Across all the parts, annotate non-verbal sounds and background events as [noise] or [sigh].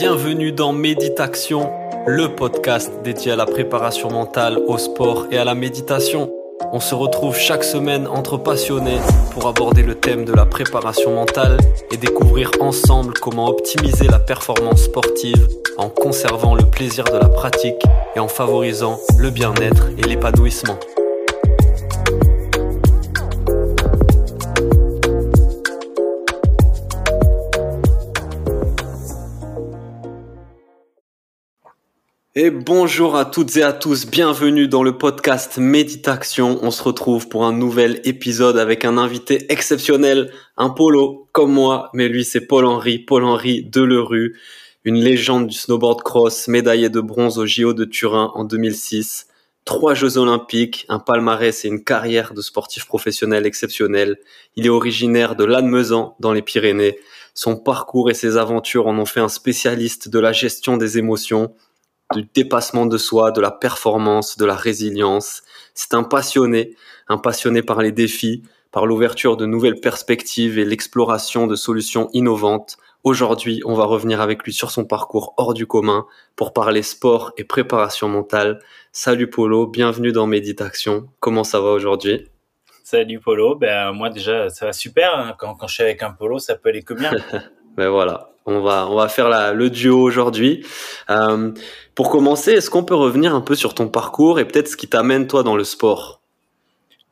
Bienvenue dans Méditation, le podcast dédié à la préparation mentale, au sport et à la méditation. On se retrouve chaque semaine entre passionnés pour aborder le thème de la préparation mentale et découvrir ensemble comment optimiser la performance sportive en conservant le plaisir de la pratique et en favorisant le bien-être et l'épanouissement. Et bonjour à toutes et à tous, bienvenue dans le podcast Méditation. On se retrouve pour un nouvel épisode avec un invité exceptionnel, un polo comme moi, mais lui c'est Paul-Henri, Paul-Henri Delerue, une légende du snowboard cross, médaillé de bronze au JO de Turin en 2006, trois Jeux olympiques, un palmarès et une carrière de sportif professionnel exceptionnel. Il est originaire de Lannemezan dans les Pyrénées. Son parcours et ses aventures en ont fait un spécialiste de la gestion des émotions du dépassement de soi, de la performance, de la résilience. C'est un passionné, un passionné par les défis, par l'ouverture de nouvelles perspectives et l'exploration de solutions innovantes. Aujourd'hui, on va revenir avec lui sur son parcours hors du commun pour parler sport et préparation mentale. Salut Polo, bienvenue dans Méditation. Comment ça va aujourd'hui? Salut Polo, ben moi déjà ça va super. Hein. Quand, quand je suis avec un Polo, ça peut aller que bien. [laughs] ben voilà, on va on va faire la, le duo aujourd'hui. Euh, pour commencer, est-ce qu'on peut revenir un peu sur ton parcours et peut-être ce qui t'amène toi dans le sport?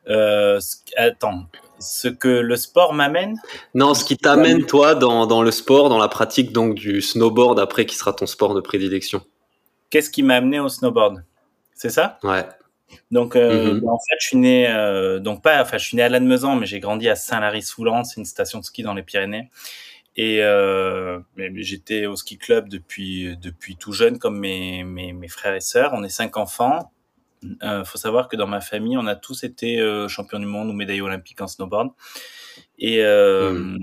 Euh, Attends, ce que le sport m'amène? Non, ce qui t'amène toi dans, dans le sport, dans la pratique donc du snowboard après qui sera ton sport de prédilection? Qu'est-ce qui m'a amené au snowboard? C'est ça? Ouais. Donc euh, mm-hmm. en fait, je suis né euh, donc pas enfin je suis né à Lannemezan mais j'ai grandi à Saint-Lary-Soulan, c'est une station de ski dans les Pyrénées. Et euh, j'étais au ski club depuis depuis tout jeune, comme mes, mes, mes frères et sœurs. On est cinq enfants. Euh, faut savoir que dans ma famille, on a tous été euh, champions du monde ou médaillés olympiques en snowboard. Et euh, hmm.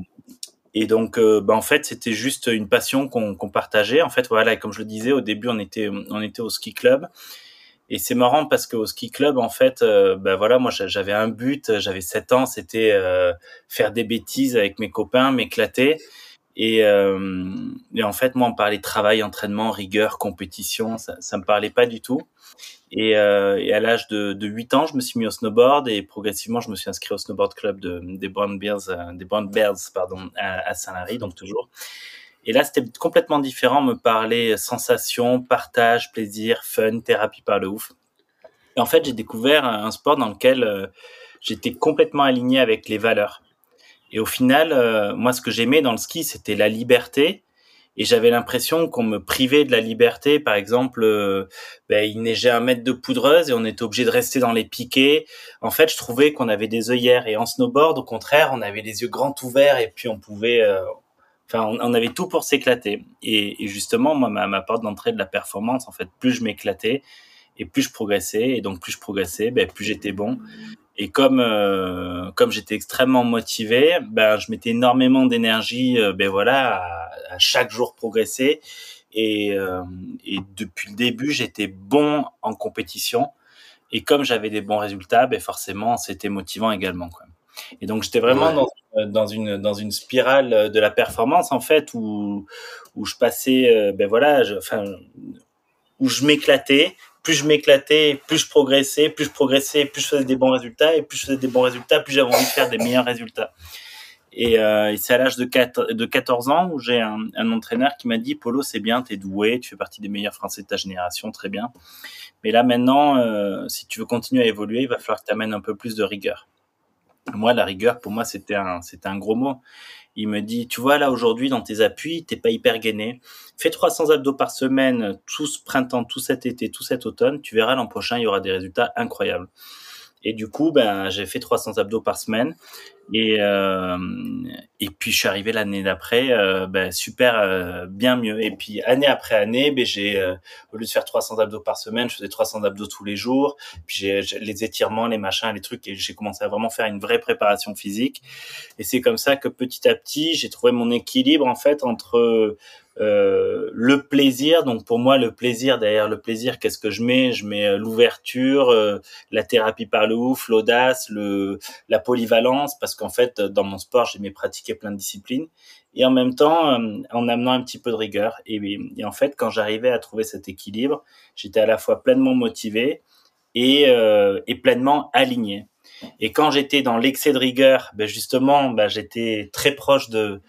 et donc, bah, en fait, c'était juste une passion qu'on qu'on partageait. En fait, voilà, comme je le disais au début, on était on était au ski club. Et c'est marrant parce qu'au ski club, en fait, euh, ben voilà, moi j'avais un but, j'avais 7 ans, c'était euh, faire des bêtises avec mes copains, m'éclater. Et, euh, et, en fait, moi, on parlait travail, entraînement, rigueur, compétition, ça, ça me parlait pas du tout. Et, euh, et à l'âge de, de 8 ans, je me suis mis au snowboard et progressivement, je me suis inscrit au snowboard club de, des Brown Bears, euh, des Brown Bears, pardon, à, Saint-Lary, donc toujours. Et là, c'était complètement différent, me parler sensation, partage, plaisir, fun, thérapie par le ouf. Et en fait, j'ai découvert un sport dans lequel euh, j'étais complètement aligné avec les valeurs. Et au final, euh, moi, ce que j'aimais dans le ski, c'était la liberté. Et j'avais l'impression qu'on me privait de la liberté. Par exemple, euh, ben, il neigeait un mètre de poudreuse et on était obligé de rester dans les piquets. En fait, je trouvais qu'on avait des œillères. Et en snowboard, au contraire, on avait les yeux grands ouverts et puis on pouvait... Euh, enfin, on, avait tout pour s'éclater. Et, et, justement, moi, ma, ma porte d'entrée de la performance, en fait, plus je m'éclatais et plus je progressais. Et donc, plus je progressais, ben, plus j'étais bon. Et comme euh, comme j'étais extrêmement motivé, ben je mettais énormément d'énergie, euh, ben voilà, à, à, chaque jour progresser. Et, euh, et depuis le début, j'étais bon en compétition. Et comme j'avais des bons résultats, ben forcément, c'était motivant également. Quoi. Et donc j'étais vraiment ouais. dans, dans une dans une spirale de la performance en fait où où je passais, euh, ben voilà, je, enfin où je m'éclatais plus je m'éclatais, plus je progressais, plus je progressais, plus je faisais des bons résultats, et plus je faisais des bons résultats, plus j'avais envie de faire des meilleurs résultats. Et, euh, c'est à l'âge de, de 14 ans où j'ai un, entraîneur qui m'a dit Polo, c'est bien, t'es doué, tu fais partie des meilleurs Français de ta génération, très bien. Mais là maintenant, euh, si tu veux continuer à évoluer, il va falloir que tu amènes un peu plus de rigueur. Moi, la rigueur, pour moi, c'était un gros mot. Il me dit, tu vois, là, aujourd'hui, dans tes appuis, t'es pas hyper gainé. Fais 300 abdos par semaine, tout ce printemps, tout cet été, tout cet automne. Tu verras, l'an prochain, il y aura des résultats incroyables. Et du coup, ben, j'ai fait 300 abdos par semaine. Et, euh, et puis, je suis arrivé l'année d'après, euh, ben, super, euh, bien mieux. Et puis, année après année, ben, j'ai, euh, au lieu de faire 300 abdos par semaine, je faisais 300 abdos tous les jours. Puis, j'ai, les étirements, les machins, les trucs. Et j'ai commencé à vraiment faire une vraie préparation physique. Et c'est comme ça que petit à petit, j'ai trouvé mon équilibre, en fait, entre euh, le plaisir, donc pour moi le plaisir derrière le plaisir, qu'est-ce que je mets? Je mets euh, l'ouverture, euh, la thérapie par le ouf, l'audace, le la polyvalence, parce qu'en fait dans mon sport j'aimais pratiquer plein de disciplines et en même temps en amenant un petit peu de rigueur. Et, et en fait, quand j'arrivais à trouver cet équilibre, j'étais à la fois pleinement motivé et, et pleinement aligné. Et quand j'étais dans l'excès de rigueur, ben justement, ben j'étais très proche de,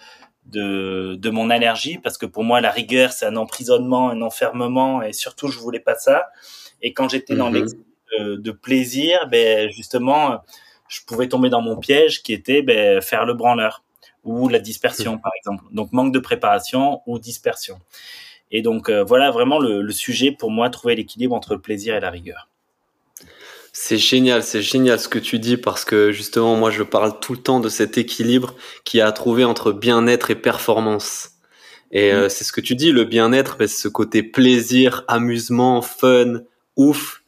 de, de mon allergie parce que pour moi, la rigueur, c'est un emprisonnement, un enfermement et surtout, je voulais pas ça. Et quand j'étais dans mhm. l'excès de, plaisir, ben justement, je pouvais tomber dans mon piège qui était ben, faire le branleur ou la dispersion, mhm. par exemple. Donc, manque de préparation ou dispersion. Et donc, euh, voilà vraiment le, le sujet pour moi, trouver l'équilibre entre le plaisir et la rigueur. C'est génial, c'est génial ce que tu dis parce que justement moi je parle tout le temps de cet équilibre qui a à trouver entre bien-être et performance. Et euh, mm. c'est ce que tu dis, le bien-être, ben, c'est ce côté plaisir, amusement, fun, ouf.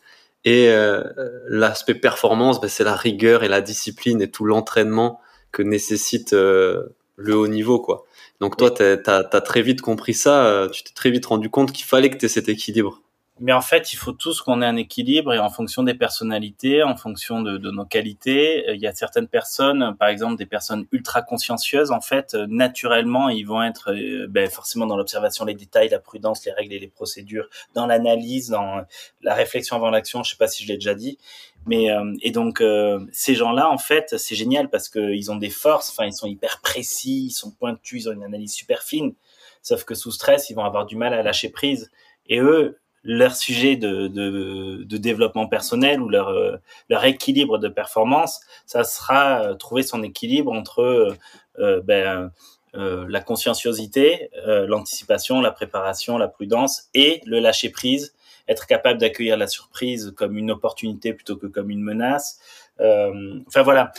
Et euh, l'aspect performance, ben, c'est la rigueur et la discipline et tout l'entraînement que nécessite euh, le haut niveau, quoi. Donc toi, tu as, très vite compris ça, tu t'es très vite rendu compte qu'il fallait que tu aies cet équilibre mais en fait, il faut tous qu'on ait un équilibre et en fonction des personnalités, en fonction de, nos qualités. Euh, il y a certaines personnes, par exemple des personnes ultra consciencieuses, en fait, euh, naturellement, ils vont être euh, ben, forcément dans l'observation, les détails, la prudence, les règles et les procédures, dans l'analyse, dans la réflexion avant l'action. Je sais pas si je l'ai déjà dit, mais et donc ces gens-là, en fait, c'est génial parce qu'ils ont des forces. Enfin, ils sont hyper précis, ils sont pointus, ils ont une analyse super fine. Sauf que sous stress, ils vont avoir du mal à lâcher prise. Et eux, leur sujet de, de, de, développement personnel ou leur, euh, leur équilibre de performance, ça sera euh, trouver son équilibre entre euh, ben, la conscienciosité, l'anticipation, la préparation, la prudence et le lâcher prise, être capable d'accueillir la surprise comme une opportunité plutôt que comme une menace. enfin voilà,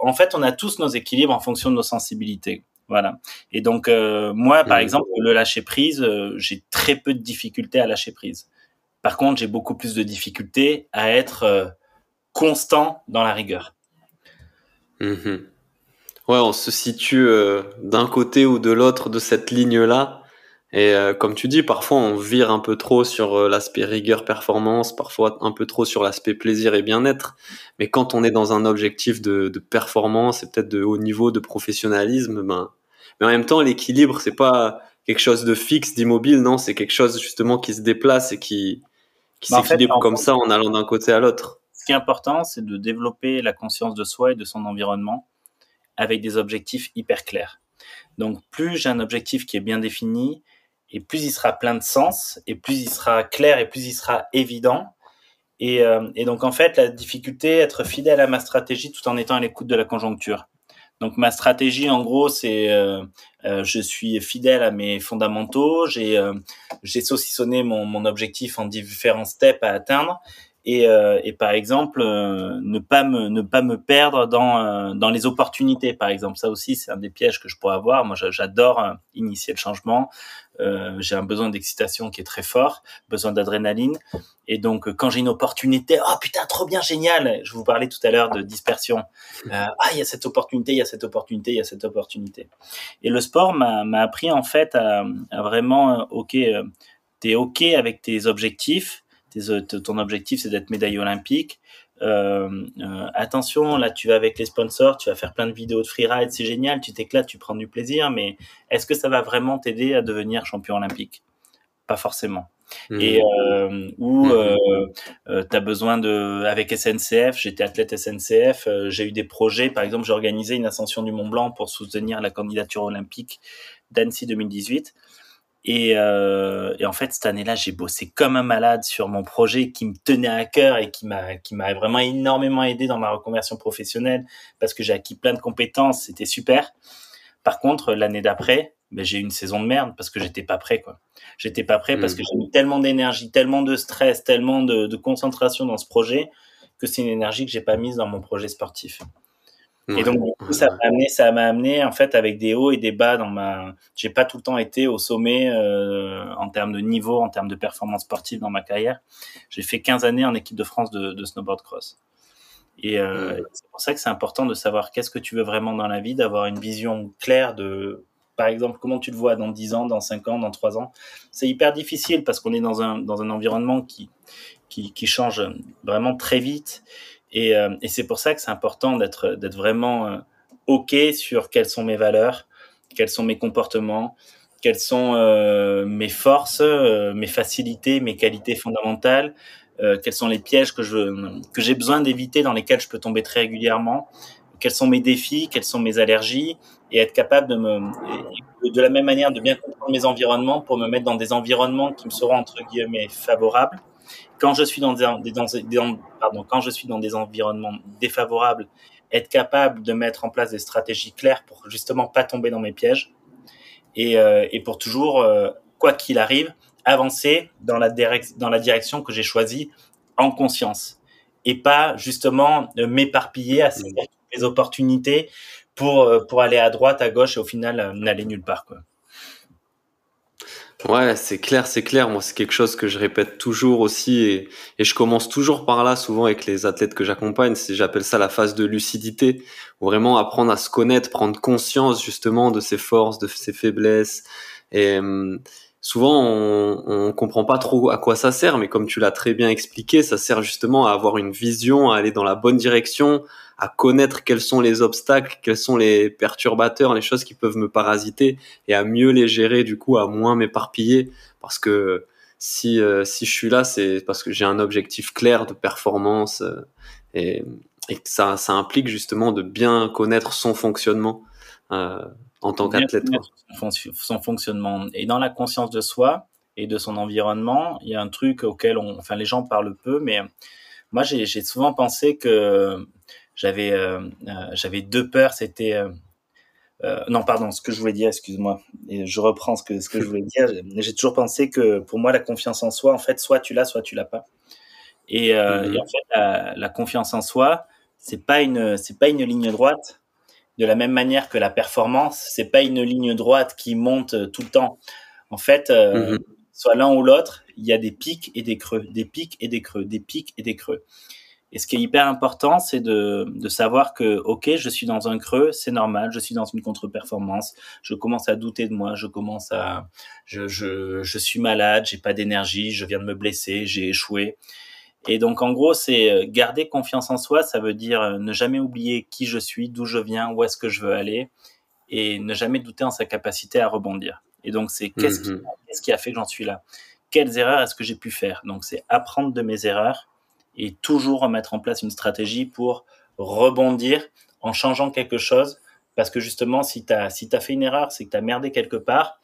en fait, on a tous nos équilibres en fonction de nos sensibilités. Voilà. Et donc euh, moi, par exemple, le lâcher prise, euh, j'ai très peu de difficultés à lâcher prise. Par contre, j'ai beaucoup plus de difficultés à être euh, constant dans la rigueur. Mmh ouais, on se situe d'un côté ou de l'autre de cette ligne-là. Et comme tu dis, parfois on vire un peu trop sur l'aspect rigueur performance, parfois un peu trop sur l'aspect plaisir et bien-être. Mais quand on est dans un objectif de, de performance et peut-être de haut niveau de professionnalisme, ben mais en même temps, l'équilibre, c'est pas quelque chose de fixe, d'immobile, non, c'est quelque chose justement qui se déplace et qui, qui bah, s'équilibre comme ça en allant d'un côté à l'autre. Ce qui est important, c'est de développer la conscience de soi et de son environnement avec des objectifs hyper clairs. Donc, plus j'ai un objectif qui est bien défini, et plus il sera plein de sens, et plus il sera clair, et plus il sera évident. Et, euh, et donc, en fait, la difficulté, être fidèle à ma stratégie tout en étant à l'écoute de la conjoncture. Donc ma stratégie, en gros, c'est euh, euh, je suis fidèle à mes fondamentaux. J'ai j'ai saucissonné mon, mon objectif en différents steps à atteindre. Et, et par exemple, ne pas me ne pas me perdre dans dans les opportunités. Par exemple, ça aussi, c'est un des pièges que je pourrais avoir. Moi, j'adore initier le changement. Euh, j'ai un besoin d'excitation qui est très fort, besoin d'adrénaline. Et donc, quand j'ai une opportunité, oh putain, trop bien, génial. Je vous parlais tout à l'heure de dispersion. Euh, ah, il y a cette opportunité, il y a cette opportunité, il y a cette opportunité. Et le sport m'a appris en fait à, à vraiment, euh, ok, t'es ok avec tes objectifs. Ton objectif, c'est d'être médaille olympique. Euh, euh, attention, là tu vas avec les sponsors, tu vas faire plein de vidéos de freeride, c'est génial, tu t'éclates, tu prends du plaisir, mais est-ce que ça va vraiment t'aider à devenir champion olympique? Pas forcément. Mmh. Et euh, où mmh. euh, euh tu as besoin de avec SNCF, j'étais athlète SNCF, j'ai eu des projets, par exemple, j'ai organisé une ascension du Mont Blanc pour soutenir la candidature olympique d'Annecy 2018. Et, euh, et, en fait, cette année-là, j'ai bossé comme un malade sur mon projet qui me tenait à cœur et qui m'a qui m'a vraiment énormément aidé dans ma reconversion professionnelle parce que j'ai acquis plein de compétences, c'était super. Par contre, l'année d'après, ben, j'ai eu une saison de merde parce que j'étais pas prêt quoi. J'étais pas prêt parce mmh. que j'ai mis tellement d'énergie, tellement de stress, tellement de, de concentration dans ce projet que c'est une énergie que j'ai pas mise dans mon projet sportif et donc ça m'a amené, ça m'a amené en fait avec des hauts et des bas dans ma. J'ai pas tout le temps été au sommet euh, en termes de niveau, en termes de performance sportive dans ma carrière. J'ai fait 15 années en équipe de France de, de snowboard cross. Et euh, c'est pour ça que c'est important de savoir qu'est-ce que tu veux vraiment dans la vie, d'avoir une vision claire de, par exemple, comment tu le vois dans 10 ans, dans 5 ans, dans 3 ans. C'est hyper difficile parce qu'on est dans un, dans un environnement qui, qui, qui change vraiment très vite et, euh, et c'est pour ça que c'est important d'être vraiment euh, ok sur quelles sont mes valeurs quels sont mes comportements, quelles sont euh, mes forces, mes facilités, mes qualités fondamentales, quels sont les pièges que que j'ai besoin d'éviter dans lesquels je peux tomber très régulièrement, quels sont mes défis, quelles sont mes allergies et être capable de me de la même manière de bien comprendre mes environnements pour me mettre dans des environnements qui me seront entre guillemets favorables. Quand je suis dans des, pardon, quand je suis dans des environnements défavorables, être capable de mettre en place des stratégies claires pour justement pas tomber dans mes pièges et, euh, et pour toujours, euh, quoi qu'il arrive, avancer dans la, dans la direction que j'ai choisie en conscience et pas justement m'éparpiller à saisir les opportunités pour, pour aller à droite, à gauche et au final n'aller nulle part. Quoi. Ouais, c'est clair, c'est clair. Moi, c'est quelque chose que je répète toujours aussi et, je commence toujours par là, souvent avec les athlètes que j'accompagne. J'appelle ça la phase de lucidité, où vraiment apprendre à se connaître, prendre conscience justement de ses forces, de ses faiblesses. Et hum, souvent, on, on comprend pas trop à quoi ça sert, mais comme tu l'as très bien expliqué, ça sert justement à avoir une vision, à aller dans la bonne direction, à connaître quels sont les obstacles, quels sont les perturbateurs, les choses qui peuvent me parasiter et à mieux les gérer du coup, à moins m'éparpiller parce que si euh, si je suis là, c'est parce que j'ai un objectif clair de performance euh, et, et ça ça implique justement de bien connaître son fonctionnement euh, en tant qu'athlète. Son fonctionnement et dans la conscience de soi et de son environnement, il y a un truc auquel on, enfin les gens parlent peu, mais moi j'ai souvent pensé que j'avais euh, euh, j'avais deux peurs. C'était euh, non, pardon, ce que je voulais dire, excuse-moi, et je reprends ce que ce que je voulais dire. J'ai toujours pensé que pour moi la confiance en soi, en fait, soit tu l'as, soit tu l'as pas. Et, mm-hmm. et, en fait, la, la, confiance en soi, c'est pas une c'est pas une ligne droite. De la même manière que la performance, c'est pas une ligne droite qui monte tout le temps. En fait, mm-hmm. soit l'un ou l'autre, il y a des pics et des creux, des pics et des creux, des pics et des creux. Et ce qui est hyper important, c'est de, de savoir que, OK, je suis dans un creux, c'est normal, je suis dans une contre-performance, je commence à douter de moi, je commence à, je, je, je suis malade, j'ai pas d'énergie, je viens de me blesser, j'ai échoué. Et donc, en gros, c'est euh, garder confiance en soi, ça veut dire euh, ne jamais oublier qui je suis, d'où je viens, où est-ce que je veux aller, et ne jamais douter en sa capacité à rebondir. Et donc, c'est qu'est-ce qui, mhm. qu'est-ce qui a fait que j'en suis là? Quelles erreurs est-ce que j'ai pu faire? Donc, c'est apprendre de mes erreurs et toujours remettre en place une stratégie pour rebondir en changeant quelque chose. Parce que justement, si tu as, si as fait une erreur, c'est que tu as merdé quelque part.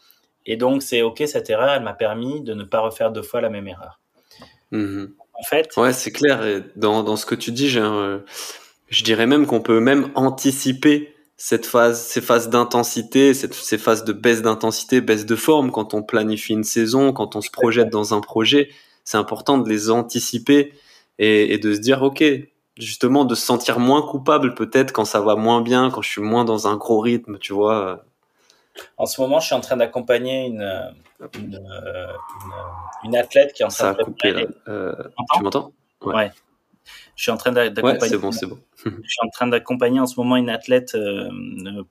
Et donc, c'est OK, cette erreur, elle m'a permis de ne pas refaire deux fois la même erreur. Mhm. En fait. Ouais, c'est clair. Et dans, dans ce que tu dis, je dirais même qu'on peut même anticiper cette phase, ces phases d'intensité, ces phases de baisse d'intensité, baisse de forme quand on planifie une saison, quand on se projette dans un projet. C'est important de les anticiper et, de se dire ok justement de se sentir moins coupable peut-être quand ça va moins bien quand je suis moins dans un gros rythme tu vois. En ce moment je suis en train d'accompagner une une, une, athlète qui est en train de couper, euh, tu m'entends? Ouais. je suis en train d'accompagner ouais, c'est bon c'est bon. [laughs] Je suis en train d'accompagner en ce moment une athlète euh,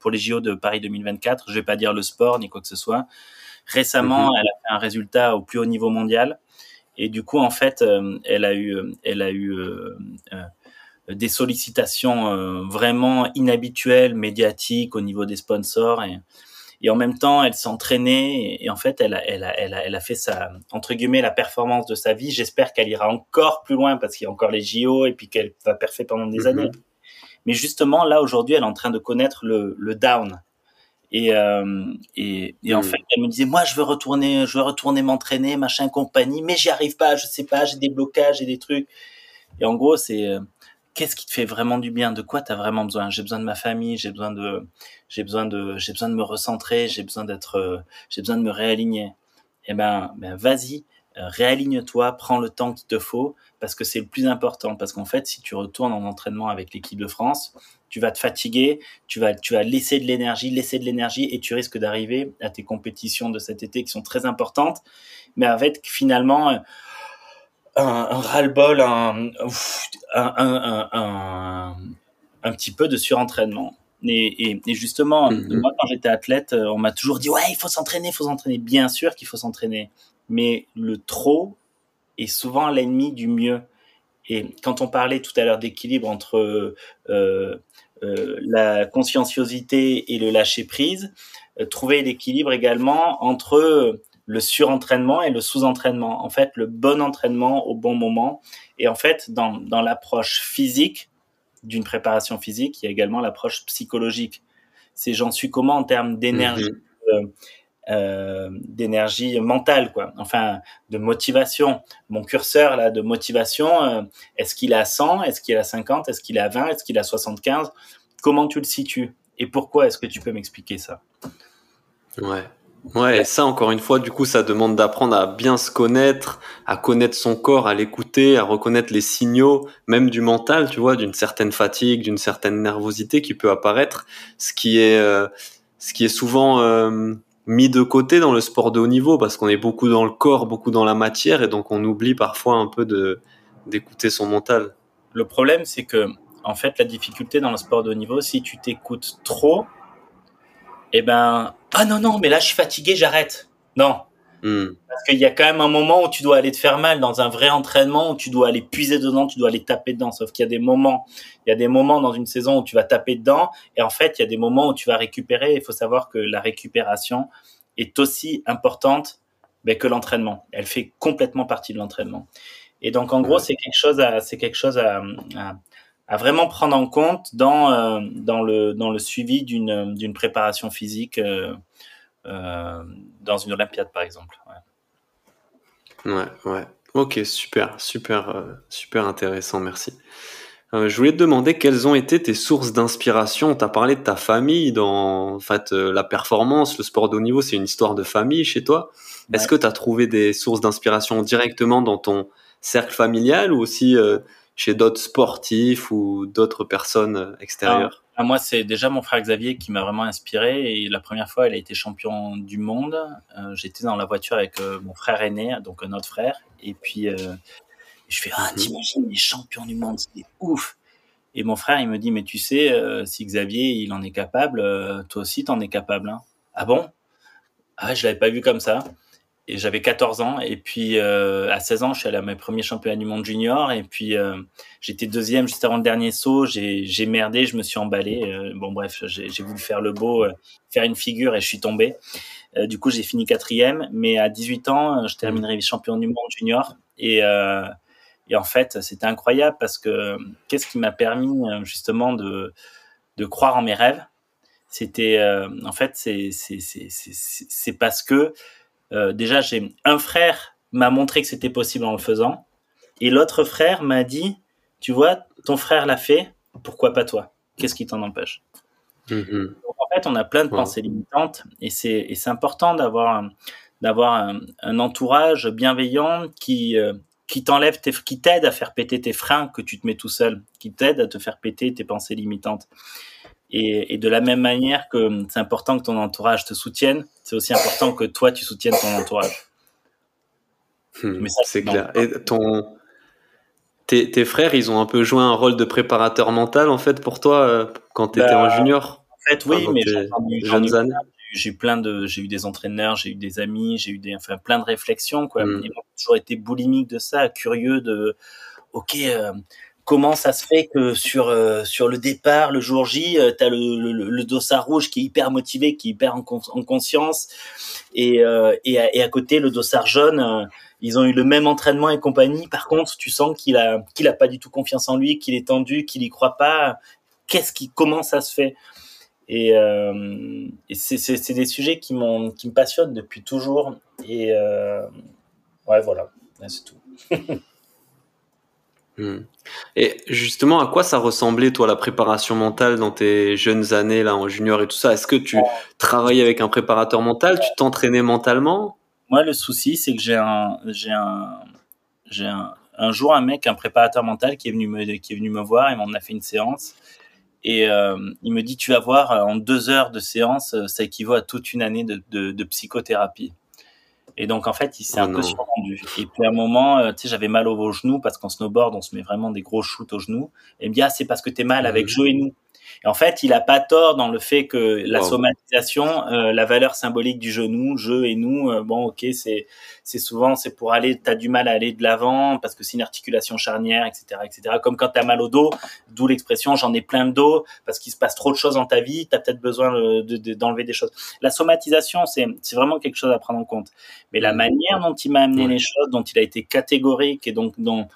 pour les JO de Paris 2024 je vais pas dire le sport ni quoi que ce soit. Récemment mhm. elle a fait un résultat au plus haut niveau mondial et du coup, en fait, euh, elle a eu, elle a eu euh, euh, des sollicitations vraiment inhabituelles, médiatiques au niveau des sponsors. Et, et en même temps, elle s'entraînait et, en fait, elle a, elle, a, elle, a, elle a fait sa, entre guillemets, la performance de sa vie. J'espère qu'elle ira encore plus loin parce qu'il y a encore les JO et puis qu'elle va parfait pendant des mhm. années. Mais justement, là, aujourd'hui, elle est en train de connaître le, le down. Et, euh, et, et, en hmm. fait, elle me disait, moi, je veux retourner, je veux retourner m'entraîner, machin, compagnie, mais j'y arrive pas, je sais pas, j'ai des blocages, j'ai des trucs. Et en gros, c'est euh, qu'est-ce qui te fait vraiment du bien? De quoi tu as vraiment besoin? J'ai besoin de ma famille, j'ai besoin de, j'ai besoin de, j'ai besoin de me recentrer, j'ai besoin d'être, euh, j'ai besoin de me réaligner. Eh ben, ben vas-y, réaligne-toi, prends le temps qu'il te faut, parce que c'est le plus important. Parce qu'en fait, si tu retournes en entraînement avec l'équipe de France, tu vas te fatiguer, tu vas, tu vas laisser de l'énergie, laisser de l'énergie, et tu risques d'arriver à tes compétitions de cet été qui sont très importantes, mais avec finalement euh, un, un ras-le-bol, un, un, un, petit peu de surentraînement. Et, et, et justement, mm-hmm. moi, quand j'étais athlète, on m'a toujours dit, ouais, il faut s'entraîner, il faut s'entraîner. Bien sûr qu'il faut s'entraîner mais le trop est souvent l'ennemi du mieux. Et quand on parlait tout à l'heure d'équilibre entre euh, la conscienciosité et le lâcher prise, trouver l'équilibre également entre le surentraînement et le sous-entraînement. En fait, le bon entraînement au bon moment. Et en fait, dans, dans l'approche physique d'une préparation physique, il y a également l'approche psychologique. C'est j'en suis comment en termes d'énergie. Mhm. Euh, d'énergie mentale quoi. Enfin de motivation. Mon curseur là de motivation euh, est-ce qu'il est à 100 est-ce qu'il est à 50 est-ce qu'il est à 20 est-ce qu'il est à 75 comment tu le situes? Et pourquoi est-ce que tu peux m'expliquer ça? Ouais. Ouais, et ça encore une fois, du coup, ça demande d'apprendre à bien se connaître, à connaître son corps, à l'écouter, à reconnaître les signaux, même du mental, tu vois, d'une certaine fatigue, d'une certaine nervosité qui peut apparaître, ce qui est, euh, ce qui est souvent mis de côté dans le sport de haut niveau, parce qu'on est beaucoup dans le corps, beaucoup dans la matière, et donc on oublie parfois un peu de d'écouter son mental. Le problème, c'est que, en fait, la difficulté dans le sport de haut niveau, si tu t'écoutes trop, eh ben, ah non, non, mais là, je suis fatigué, j'arrête. Non. Hmm. Parce qu'il y a quand même un moment où tu dois aller te faire mal dans un vrai entraînement, où tu dois aller puiser dedans, tu dois aller taper dedans. Sauf qu'il y a des moments, il y a des moments dans une saison où tu vas taper dedans, et en fait, il y a des moments où tu vas récupérer. Il faut savoir que la récupération est aussi importante ben, que l'entraînement. Elle fait complètement partie de l'entraînement. Et donc, en gros, c'est quelque chose à, c'est quelque chose à, à vraiment prendre en compte dans, euh, dans, le, dans le suivi d'une, d'une préparation physique euh, euh, dans une Olympiade, par exemple. Ouais, ouais. ouais. Ok, super, super, super intéressant, merci. je voulais te demander quelles ont été tes sources d'inspiration. Tu as parlé de ta famille dans en fait, la performance, le sport de haut niveau, c'est une histoire de famille chez toi. Est-ce que tu as trouvé des sources d'inspiration directement dans ton cercle familial ou aussi chez d'autres sportifs ou d'autres personnes euh, extérieures ah, Moi, c'est déjà mon frère Xavier qui m'a vraiment inspiré. Et la première fois, il a été champion du monde. Euh, j'étais dans la voiture avec euh, mon frère aîné, donc un autre frère. Et puis, je fais Ah, mhm. t'imagines, les champions du monde, c'est ouf Et mon frère, il me dit Mais tu sais, si Xavier, il en est capable, toi aussi, t'en es capable. Hein. Ah bon? Ah, je l'avais pas vu comme ça et j'avais 14 ans et puis euh, à 16 ans je suis allé à mes premiers championnats du monde junior et puis euh, j'étais deuxième juste avant le dernier saut j'ai merdé je me suis emballé euh, bon bref j'ai voulu faire le beau faire une figure et je suis tombé. Du coup j'ai fini quatrième mais à 18 ans je terminerai champion du monde junior et et en fait c'était incroyable parce que qu'est-ce qui m'a permis justement de de croire en mes rêves? C'était en fait c'est parce que euh, déjà, j'ai un frère m'a montré que c'était possible en le faisant, et l'autre frère m'a dit, tu vois, ton frère l'a fait, pourquoi pas toi? Qu'est-ce qui t'en empêche mm-hmm. En fait, on a plein de pensées limitantes, et c'est important d'avoir d'avoir un, un, entourage bienveillant qui euh, qui t'enlève qui t'aide à faire péter tes freins que tu te mets tout seul, qui t'aide à te faire péter tes pensées limitantes. Et, et, de la même manière que c'est important que ton entourage te soutienne, c'est aussi important que toi tu soutiennes ton entourage. Hmm, c'est clair. Et ton, tes, tes, frères, ils ont un peu joué un rôle de préparateur mental en fait pour toi euh, quand tu étais en bah, junior? En fait, oui, mais. J'ai eu plein de, j'ai eu des entraîneurs, j'ai eu des amis, j'ai eu des, enfin plein de réflexions quoi. J'ai toujours été boulimique de ça, curieux de, ok. Euh, comment ça se fait que sur euh, sur le départ, le jour J, euh, tu as le, le, le, dossard rouge qui est hyper motivé, qui est hyper en, en conscience, et, euh, et, à, côté le dossard jaune, ils ont eu le même entraînement et compagnie. Par contre, tu sens qu'il a qu'il a pas du tout confiance en lui, qu'il est tendu, qu'il y croit pas. Qu'est-ce qui comment ça se fait? Et, et c'est des sujets qui m'ont qui me passionnent depuis toujours. Et ouais, voilà, c'est tout. [laughs] Hmm. Et justement, à quoi ça ressemblait, toi, la préparation mentale dans tes jeunes années, là, en junior et tout ça? Est-ce que tu travaillais avec un préparateur mental? Tu t'entraînais mentalement? Moi, le souci, c'est que j'ai un, j'ai un, j'ai un, un jour un mec, un préparateur mental, qui est venu me, qui est venu me voir et on a fait une séance. Et euh, il me dit, tu vas voir, en deux heures de séance, ça équivaut à toute une année de, de, de psychothérapie. Et donc, en fait, il s'est oh un peu survendu. Et puis, à un moment, euh, tu sais, j'avais mal au genou parce qu'en snowboard, on se met vraiment des gros shoots au genou. Et il me dit, ah, c'est parce que t'es mal avec mhm. genou. Et en fait, il a pas tort dans le fait que la somatisation, euh, la valeur symbolique du genou, je et nous, euh, bon, ok, c'est c'est souvent c'est pour aller, t'as du mal à aller de l'avant parce que c'est une articulation charnière, etc., etc. Comme quand t'as mal au dos, d'où l'expression j'en ai plein de dos parce qu'il se passe trop de choses dans ta vie, t'as peut-être besoin de, d'enlever des choses. La somatisation, c'est c'est vraiment quelque chose à prendre en compte. Mais la mmh. manière dont il m'a amené les choses, dont il a été catégorique et donc dont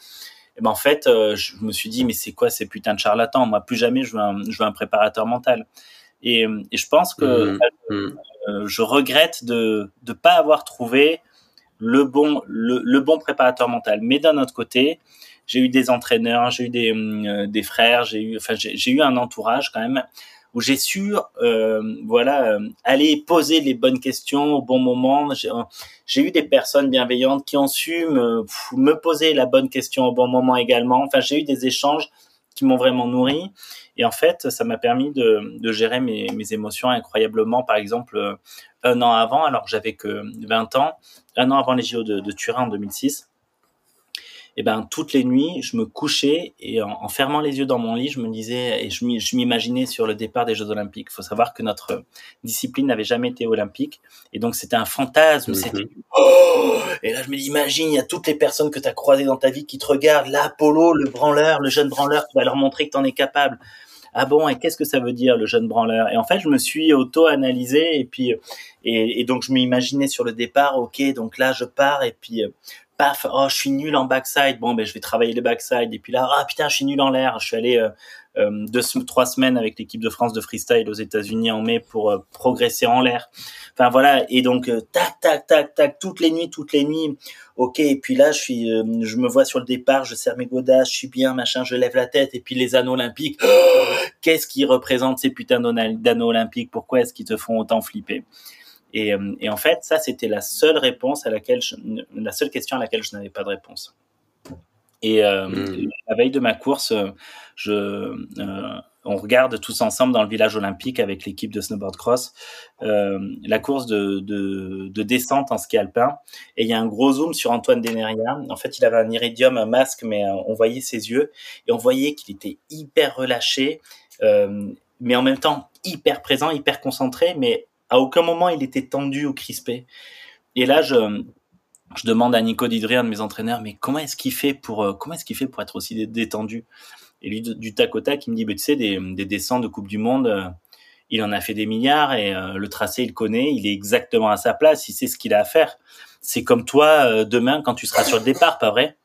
et ben en fait, euh, je me suis dit, mais c'est quoi ces putains de charlatans? Moi, plus jamais, je veux un, je veux un préparateur mental. Et, et je pense que mmh, mmh. Euh, je regrette de ne pas avoir trouvé le bon, le, le, bon préparateur mental. Mais d'un autre côté, j'ai eu des entraîneurs, j'ai eu des, euh, des frères, j'ai eu, enfin, j'ai eu un entourage quand même où j'ai su euh, voilà euh, aller poser les bonnes questions au bon moment. J'ai eu des personnes bienveillantes qui ont su me, me poser la bonne question au bon moment également. Enfin, j'ai eu des échanges qui m'ont vraiment nourri. Et en fait, ça m'a permis de, de gérer mes, mes, émotions incroyablement. Par exemple, euh, un an avant, alors que j'avais que 20 ans, un an avant les JO de, de Turin en 2006, et eh ben toutes les nuits, je me couchais et en, fermant les yeux dans mon lit, je me disais et je m'imaginais sur le départ des Jeux Olympiques. Il faut savoir que notre discipline n'avait jamais été olympique et donc c'était un fantasme. Mhm. C'était oh et là je me dis imagine il y a toutes les personnes que tu as croisées dans ta vie qui te regardent, l'Apollo, le branleur, le jeune branleur qui va leur montrer que tu en es capable. Ah bon, et qu'est-ce que ça veut dire le jeune branleur? Et en fait, je me suis auto-analysé et puis et, et donc je m'imaginais sur le départ, ok, donc là je pars et puis paf, oh, je suis nul en backside. Bon, ben, je vais travailler le backside. Et puis là, ah, putain, je suis nul en l'air. Je suis allé euh, euh, deux, trois semaines avec l'équipe de France de freestyle aux États-Unis en mai pour euh, progresser en l'air. Enfin, voilà. Et donc, tac, tac, tac, tac, toutes les nuits, toutes les nuits. Ok. Et puis là, je suis, je me vois sur le départ, je serre mes godasses, je suis bien, machin, je lève la tête. Et puis les anneaux olympiques. Qu'est-ce qui représente ces putains d'anneaux olympiques? Pourquoi est-ce qu'ils te font autant flipper? Et, euh, et en fait, ça, c'était la seule réponse à laquelle, je, la seule question à laquelle je n'avais pas de réponse. Et euh, hmm. la veille de ma course, je, euh, on regarde tous ensemble dans le village olympique avec l'équipe de snowboard cross euh, la course de, de, de, descente en ski alpin. Et il y a un gros zoom sur Antoine Deneria. En fait, il avait un iridium, un masque, mais on voyait ses yeux et on voyait qu'il était hyper relâché, mais en même temps hyper présent, hyper concentré, mais à aucun moment il était tendu ou crispé. Et là, je, je demande à Nico Didré, un de mes entraîneurs, mais comment est-ce qu'il fait pour euh, comment est-ce qu'il fait pour être aussi détendu? Et lui, du tac au tac, il me dit, bah, tu sais, des, des de Coupe du Monde, euh, il en a fait des milliards et euh, le tracé, il connaît, il est exactement à sa place, il sait ce qu'il a à faire. C'est comme toi demain quand tu seras sur le départ, pas vrai?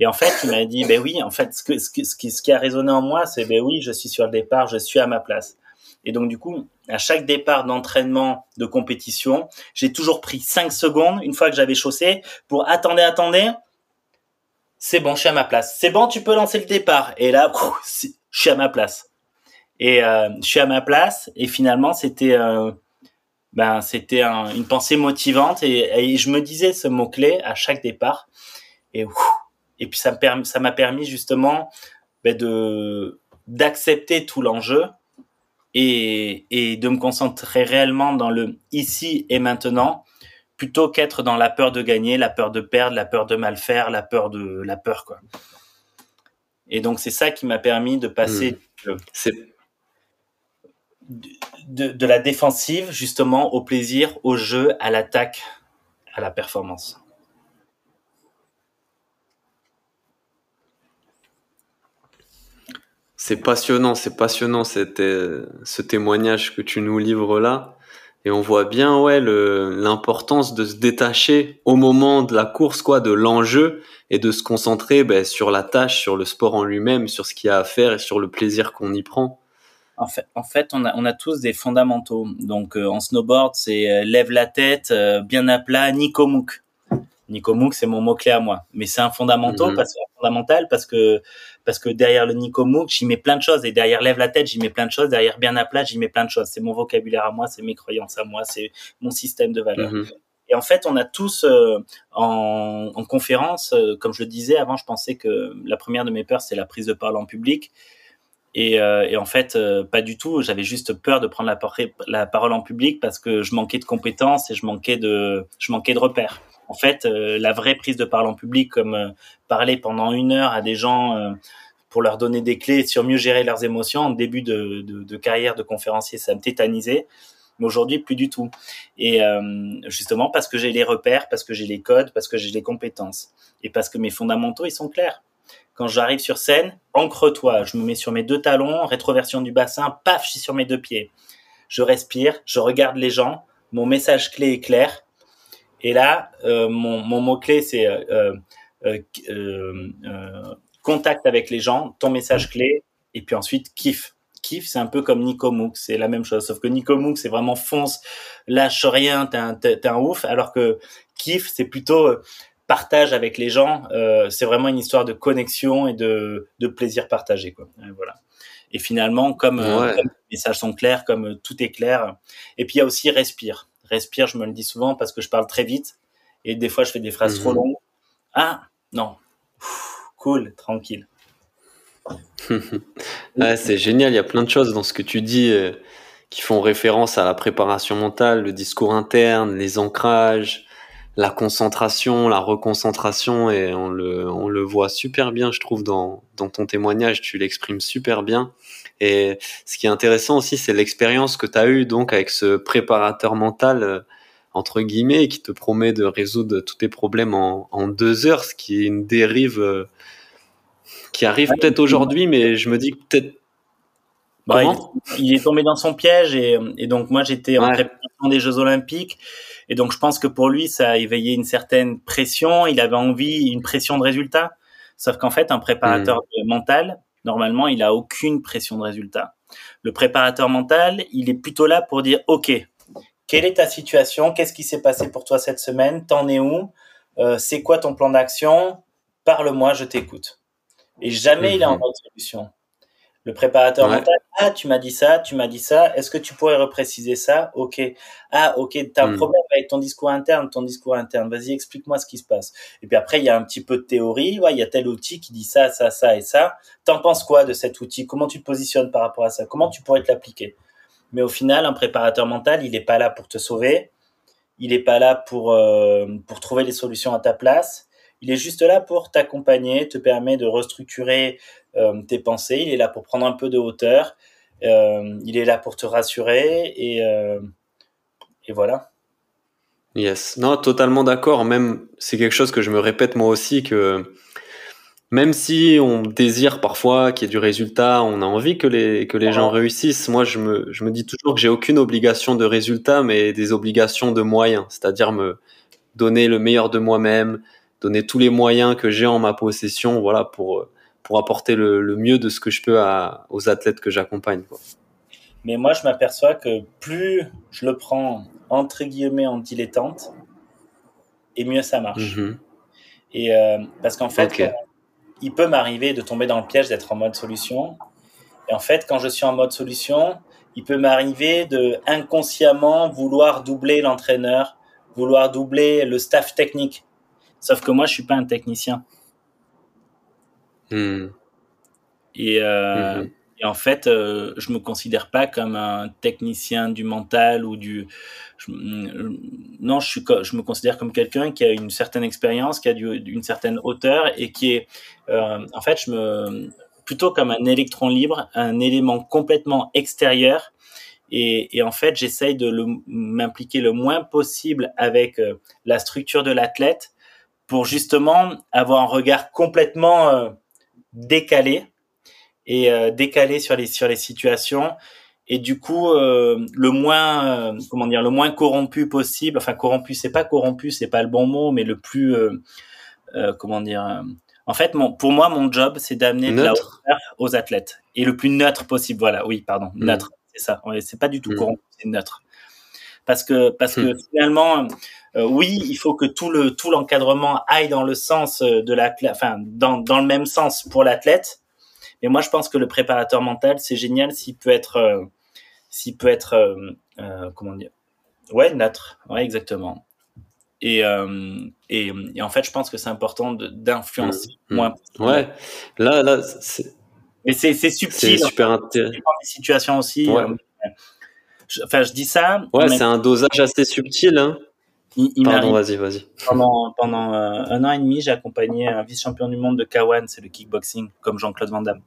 Et en fait, il m'a dit, ben oui, en fait, ce qui a résonné en moi, c'est, ben oui, je suis sur le départ, je suis à ma place. Et donc, du coup, à chaque départ d'entraînement de compétition, j'ai toujours pris 5 secondes, une fois que j'avais chaussé, pour attendez, attendez, c'est bon, je suis à ma place. C'est bon, tu peux lancer le départ. Et là, [laughs] je suis à ma place. Et euh, je suis à ma place. Et finalement, c'était euh, ben, c'était une pensée motivante. Et, je me disais ce mot-clé à chaque départ. Et, puis, ça m'a permis justement ben, de d'accepter tout l'enjeu et, et de me concentrer réellement dans le ici et maintenant plutôt qu'être dans la peur de gagner, la peur de perdre, la peur de mal faire, la peur de la peur quoi. Et donc c'est ça qui m'a permis de passer hmm. de, de, la défensive justement au plaisir, au jeu, à l'attaque, à la performance. C'est passionnant, c'est passionnant ce témoignage que tu nous livres là. Et on voit bien ouais l'importance de se détacher au moment de la course quoi de l'enjeu et de se concentrer ben, sur la tâche, sur le sport en lui-même, sur ce qu'il y a à faire et sur le plaisir qu'on y prend. En fait, en fait, on a, on a tous des fondamentaux. Donc, euh, en snowboard, c'est euh, lève la tête, euh, bien à plat, Nikomuk. Nikomuk, c'est mon mot clé à moi. Mais c'est un fondamental, mhm. parce, fondamental parce que parce que derrière le Nikomuk, j'y mets plein de choses et derrière lève la tête, j'y mets plein de choses. Derrière bien à plat, j'y mets plein de choses. C'est mon vocabulaire à moi, c'est mes croyances à moi, c'est mon système de valeurs. Mhm. Et en fait, on a tous euh, en, en, conférence, euh, comme je le disais avant, je pensais que la première de mes peurs, c'est la prise de parole en public. Et, euh, et en fait, pas du tout. J'avais juste peur de prendre la, la, parole en public parce que je manquais de compétences et je manquais de, je manquais de repères. En fait, la vraie prise de parole en public, comme parler pendant une heure à des gens pour leur donner des clés sur mieux gérer leurs émotions. En début de, de, carrière de conférencier, ça me tétanisait. Mais aujourd'hui, plus du tout. Et euh, justement parce que j'ai les repères, parce que j'ai les codes, parce que j'ai les compétences. Et parce que mes fondamentaux, ils sont clairs. Quand j'arrive sur scène, ancre-toi. Je me mets sur mes deux talons, rétroversion du bassin, paf, je suis sur mes deux pieds. Je respire, je regarde les gens. Mon message clé est clair. Et là, euh, mon, mon mot-clé, c'est euh, euh, contact avec les gens, ton message clé, et puis ensuite kiff. Kiff, c'est un peu comme Nico Mook, c'est la même chose, sauf que Nico Mook, c'est vraiment fonce, lâche rien, t'es un, un ouf, alors que kiff, c'est plutôt partage avec les gens, euh, c'est vraiment une histoire de connexion et de, de plaisir partagé, quoi. Et voilà. Et finalement, comme, euh, les messages sont clairs, comme tout est clair, et puis il y a aussi respire. Respire, je me le dis souvent parce que je parle très vite, et des fois je fais des phrases trop mhm. longues. Ah, non cool, tranquille. [laughs] c'est génial, il y a plein de choses dans ce que tu dis euh, qui font référence à la préparation mentale, le discours interne, les ancrages, la concentration, la reconcentration, et on le, on le voit super bien, je trouve, dans, dans ton témoignage, tu l'exprimes super bien. Et ce qui est intéressant aussi, c'est l'expérience que tu as eue donc avec ce préparateur mental. Euh, entre guillemets, qui te promet de résoudre tous tes problèmes en, en deux heures, ce qui est une dérive euh, qui arrive peut-être aujourd'hui, mais je me dis peut-être. Bah, il, est tombé dans son piège et, et donc moi j'étais en préparation des Jeux Olympiques et donc je pense que pour lui ça a éveillé une certaine pression. Il avait envie une pression de résultat, sauf qu'en fait un préparateur hmm. mental normalement il a aucune pression de résultat. Le préparateur mental il est plutôt là pour dire ok quelle est ta situation? Qu'est-ce qui s'est passé pour toi cette semaine? T'en es où? Euh, C'est quoi ton plan d'action? Parle-moi, je t'écoute. Et jamais il est en mhm. mode solution. Le préparateur mental, ah, tu m'as dit ça, tu m'as dit ça, est-ce que tu pourrais repréciser ça? Ok. Ah, ok, tu as un mhm. problème avec ton discours interne, ton discours interne, vas-y, explique-moi ce qui se passe. Et puis après, il y a un petit peu de théorie, ouais, il y a tel outil qui dit ça, ça, ça et ça. T'en penses quoi de cet outil? Comment tu te positionnes par rapport à ça? Comment tu pourrais te l'appliquer? Mais au final, un préparateur mental, il n'est pas là pour te sauver. Il n'est pas là pour, euh, pour trouver les solutions à ta place. Il est juste là pour t'accompagner, te permet de restructurer euh, tes pensées. Il est là pour prendre un peu de hauteur. Euh, il est là pour te rassurer et, et voilà. Yes, non, totalement d'accord. Même, c'est quelque chose que je me répète moi aussi que même si on désire parfois qu'il y ait du résultat, on a envie que les, que les gens réussissent. Moi, je me, je me dis toujours que j'ai aucune obligation de résultat, mais des obligations de moyens. C'est-à-dire me donner le meilleur de moi-même, donner tous les moyens que j'ai en ma possession, voilà, pour, pour apporter le, le mieux de ce que je peux à, aux athlètes que j'accompagne. Mais moi, je m'aperçois que plus je le prends entre guillemets en dilettante, et mieux ça marche. Mm-hmm. Et euh, parce qu'en fait, il peut m'arriver de tomber dans le piège d'être en mode solution. Et en fait, quand je suis en mode solution, il peut m'arriver de inconsciemment vouloir doubler l'entraîneur, vouloir doubler le staff technique. Sauf que moi, je suis pas un technicien. Hmm. Et, euh, hmm. Et en fait, euh, je me considère pas comme un technicien du mental ou du. Non, je suis, je me considère comme quelqu'un qui a une certaine expérience, qui a du, une certaine hauteur et qui est, euh, en fait, je me plutôt comme un électron libre, un élément complètement extérieur. Et, et en fait, j'essaye de m'impliquer le moins possible avec euh, la structure de l'athlète pour justement avoir un regard complètement euh, décalé et euh, décalé sur les sur les situations et du coup euh, le moins comment dire le moins corrompu possible enfin corrompu c'est pas corrompu c'est pas le bon mot mais le plus comment dire en fait mon pour moi mon job c'est d'amener de la hauteur aux athlètes et le plus neutre possible voilà oui pardon hmm. neutre c'est ça c'est pas du tout hmm. corrompu c'est neutre parce que parce que hmm. Finalement oui il faut que tout le tout l'encadrement aille dans le sens de la enfin dans dans le même sens pour l'athlète mais moi, je pense que le préparateur mental, c'est génial s'il peut être, euh, s'il peut être, euh, euh, comment dire, ouais, neutre, ouais, exactement. Et, et, et, en fait, je pense que c'est important d'influencer mmh, mmh. moins. Ouais, là, là, c'est. Mais c'est subtil. C'est super intéressant. Des situations aussi. enfin, je dis ça. Ouais, c'est un dosage assez subtil. Hein. Pardon, vas-y, vas-y. Pendant, pendant euh, un an et demi, j'ai accompagné un vice-champion du monde de K1, c'est le kickboxing, comme Jean-Claude Van Damme.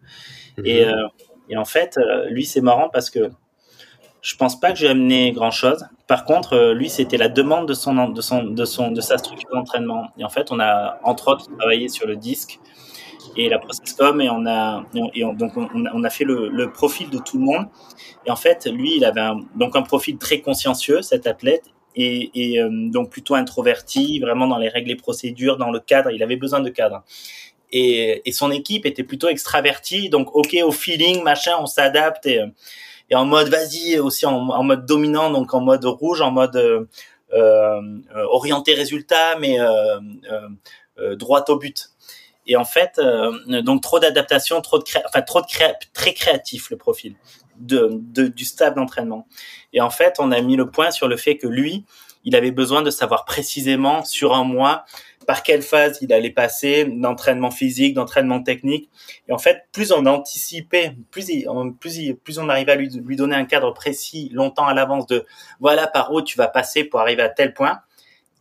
Mhm. Et, euh, et, en fait, euh, lui, c'est marrant parce que je pense pas que j'ai amené grand-chose. Par contre, lui, c'était la demande de son, de son, de son, de sa structure d'entraînement. Et en fait, on a entre autres travaillé sur le disque et la processcom et on a et donc on, a fait le, le, profil de tout le monde. Et en fait, lui, il avait un, donc un profil très consciencieux, cet athlète, et, euh, donc plutôt introverti, vraiment dans les règles et procédures, dans le cadre. Il avait besoin de cadre. Et, son équipe était plutôt extravertie, donc ok au feeling, machin, on s'adapte et, en mode vas-y aussi en, mode dominant, donc en mode rouge, en mode euh, euh, orienté résultat, mais droit au but. Et en fait, donc trop d'adaptation, trop de enfin trop de cré très créatif le profil de, de du stade d'entraînement. Et en fait, on a mis le point sur le fait que lui, il avait besoin de savoir précisément sur un mois par quelle phase il allait passer d'entraînement physique, d'entraînement technique. Et en fait, plus on anticipait, plus, plus, plus on arrivait à lui, lui donner un cadre précis longtemps à l'avance de voilà par où tu vas passer pour arriver à tel point,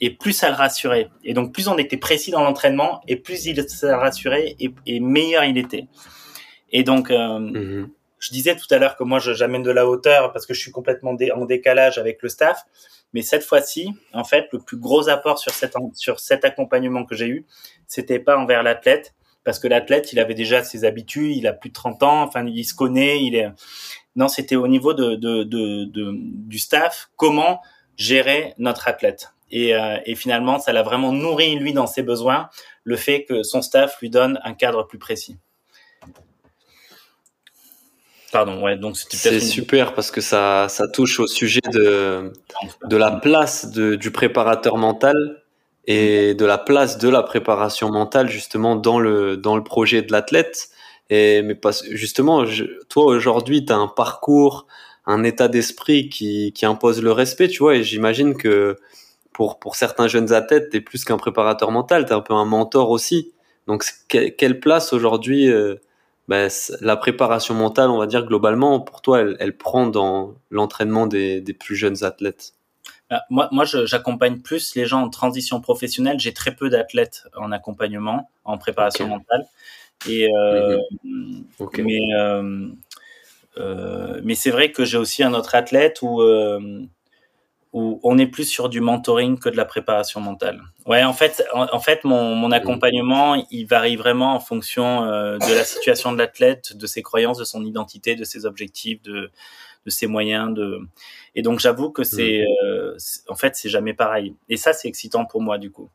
et plus ça le rassurait. Et donc, plus on était précis dans l'entraînement, et plus il se rassurait, et, meilleur il était. Et donc, euh, mmh je disais tout à l'heure que moi, j'amène de la hauteur parce que je suis complètement en décalage avec le staff. Mais cette fois-ci, en fait, le plus gros apport sur cet, sur cet accompagnement que j'ai eu, c'était pas envers l'athlète, parce que l'athlète, il avait déjà ses habitudes, il a plus de 30 ans, enfin, il se connaît, il est. Non, c'était au niveau de, de, de, du staff, comment gérer notre athlète. Et, euh, et finalement, ça l'a vraiment nourri lui dans ses besoins, le fait que son staff lui donne un cadre plus précis. Pardon, ouais, donc C'est super parce que ça, ça touche au sujet de, de la place de, du préparateur mental et de la place de la préparation mentale justement dans le, dans le projet de l'athlète. Et, mais pas, justement, toi aujourd'hui, tu as un parcours, un état d'esprit qui, qui impose le respect, tu vois, et j'imagine que pour, pour certains jeunes athlètes, tu es plus qu'un préparateur mental, tu es un peu un mentor aussi. Donc, quelle place aujourd'hui euh, bah, la préparation mentale, on va dire globalement, pour toi, elle, prend dans l'entraînement des, plus jeunes athlètes bah, Moi, moi j'accompagne plus les gens en transition professionnelle. J'ai très peu d'athlètes en accompagnement, en préparation mentale. Et, euh, mhm. Mais, euh, euh, mais c'est vrai que j'ai aussi un autre athlète où où on est plus sur du mentoring que de la préparation mentale. Ouais, en fait, en, fait, mon, mon, accompagnement, il varie vraiment en fonction euh, de la situation de l'athlète, de ses croyances, de son identité, de ses objectifs, de, de ses moyens. De... Et donc, j'avoue que c'est, mmh. euh, en fait, c'est jamais pareil. Et ça, c'est excitant pour moi, du coup.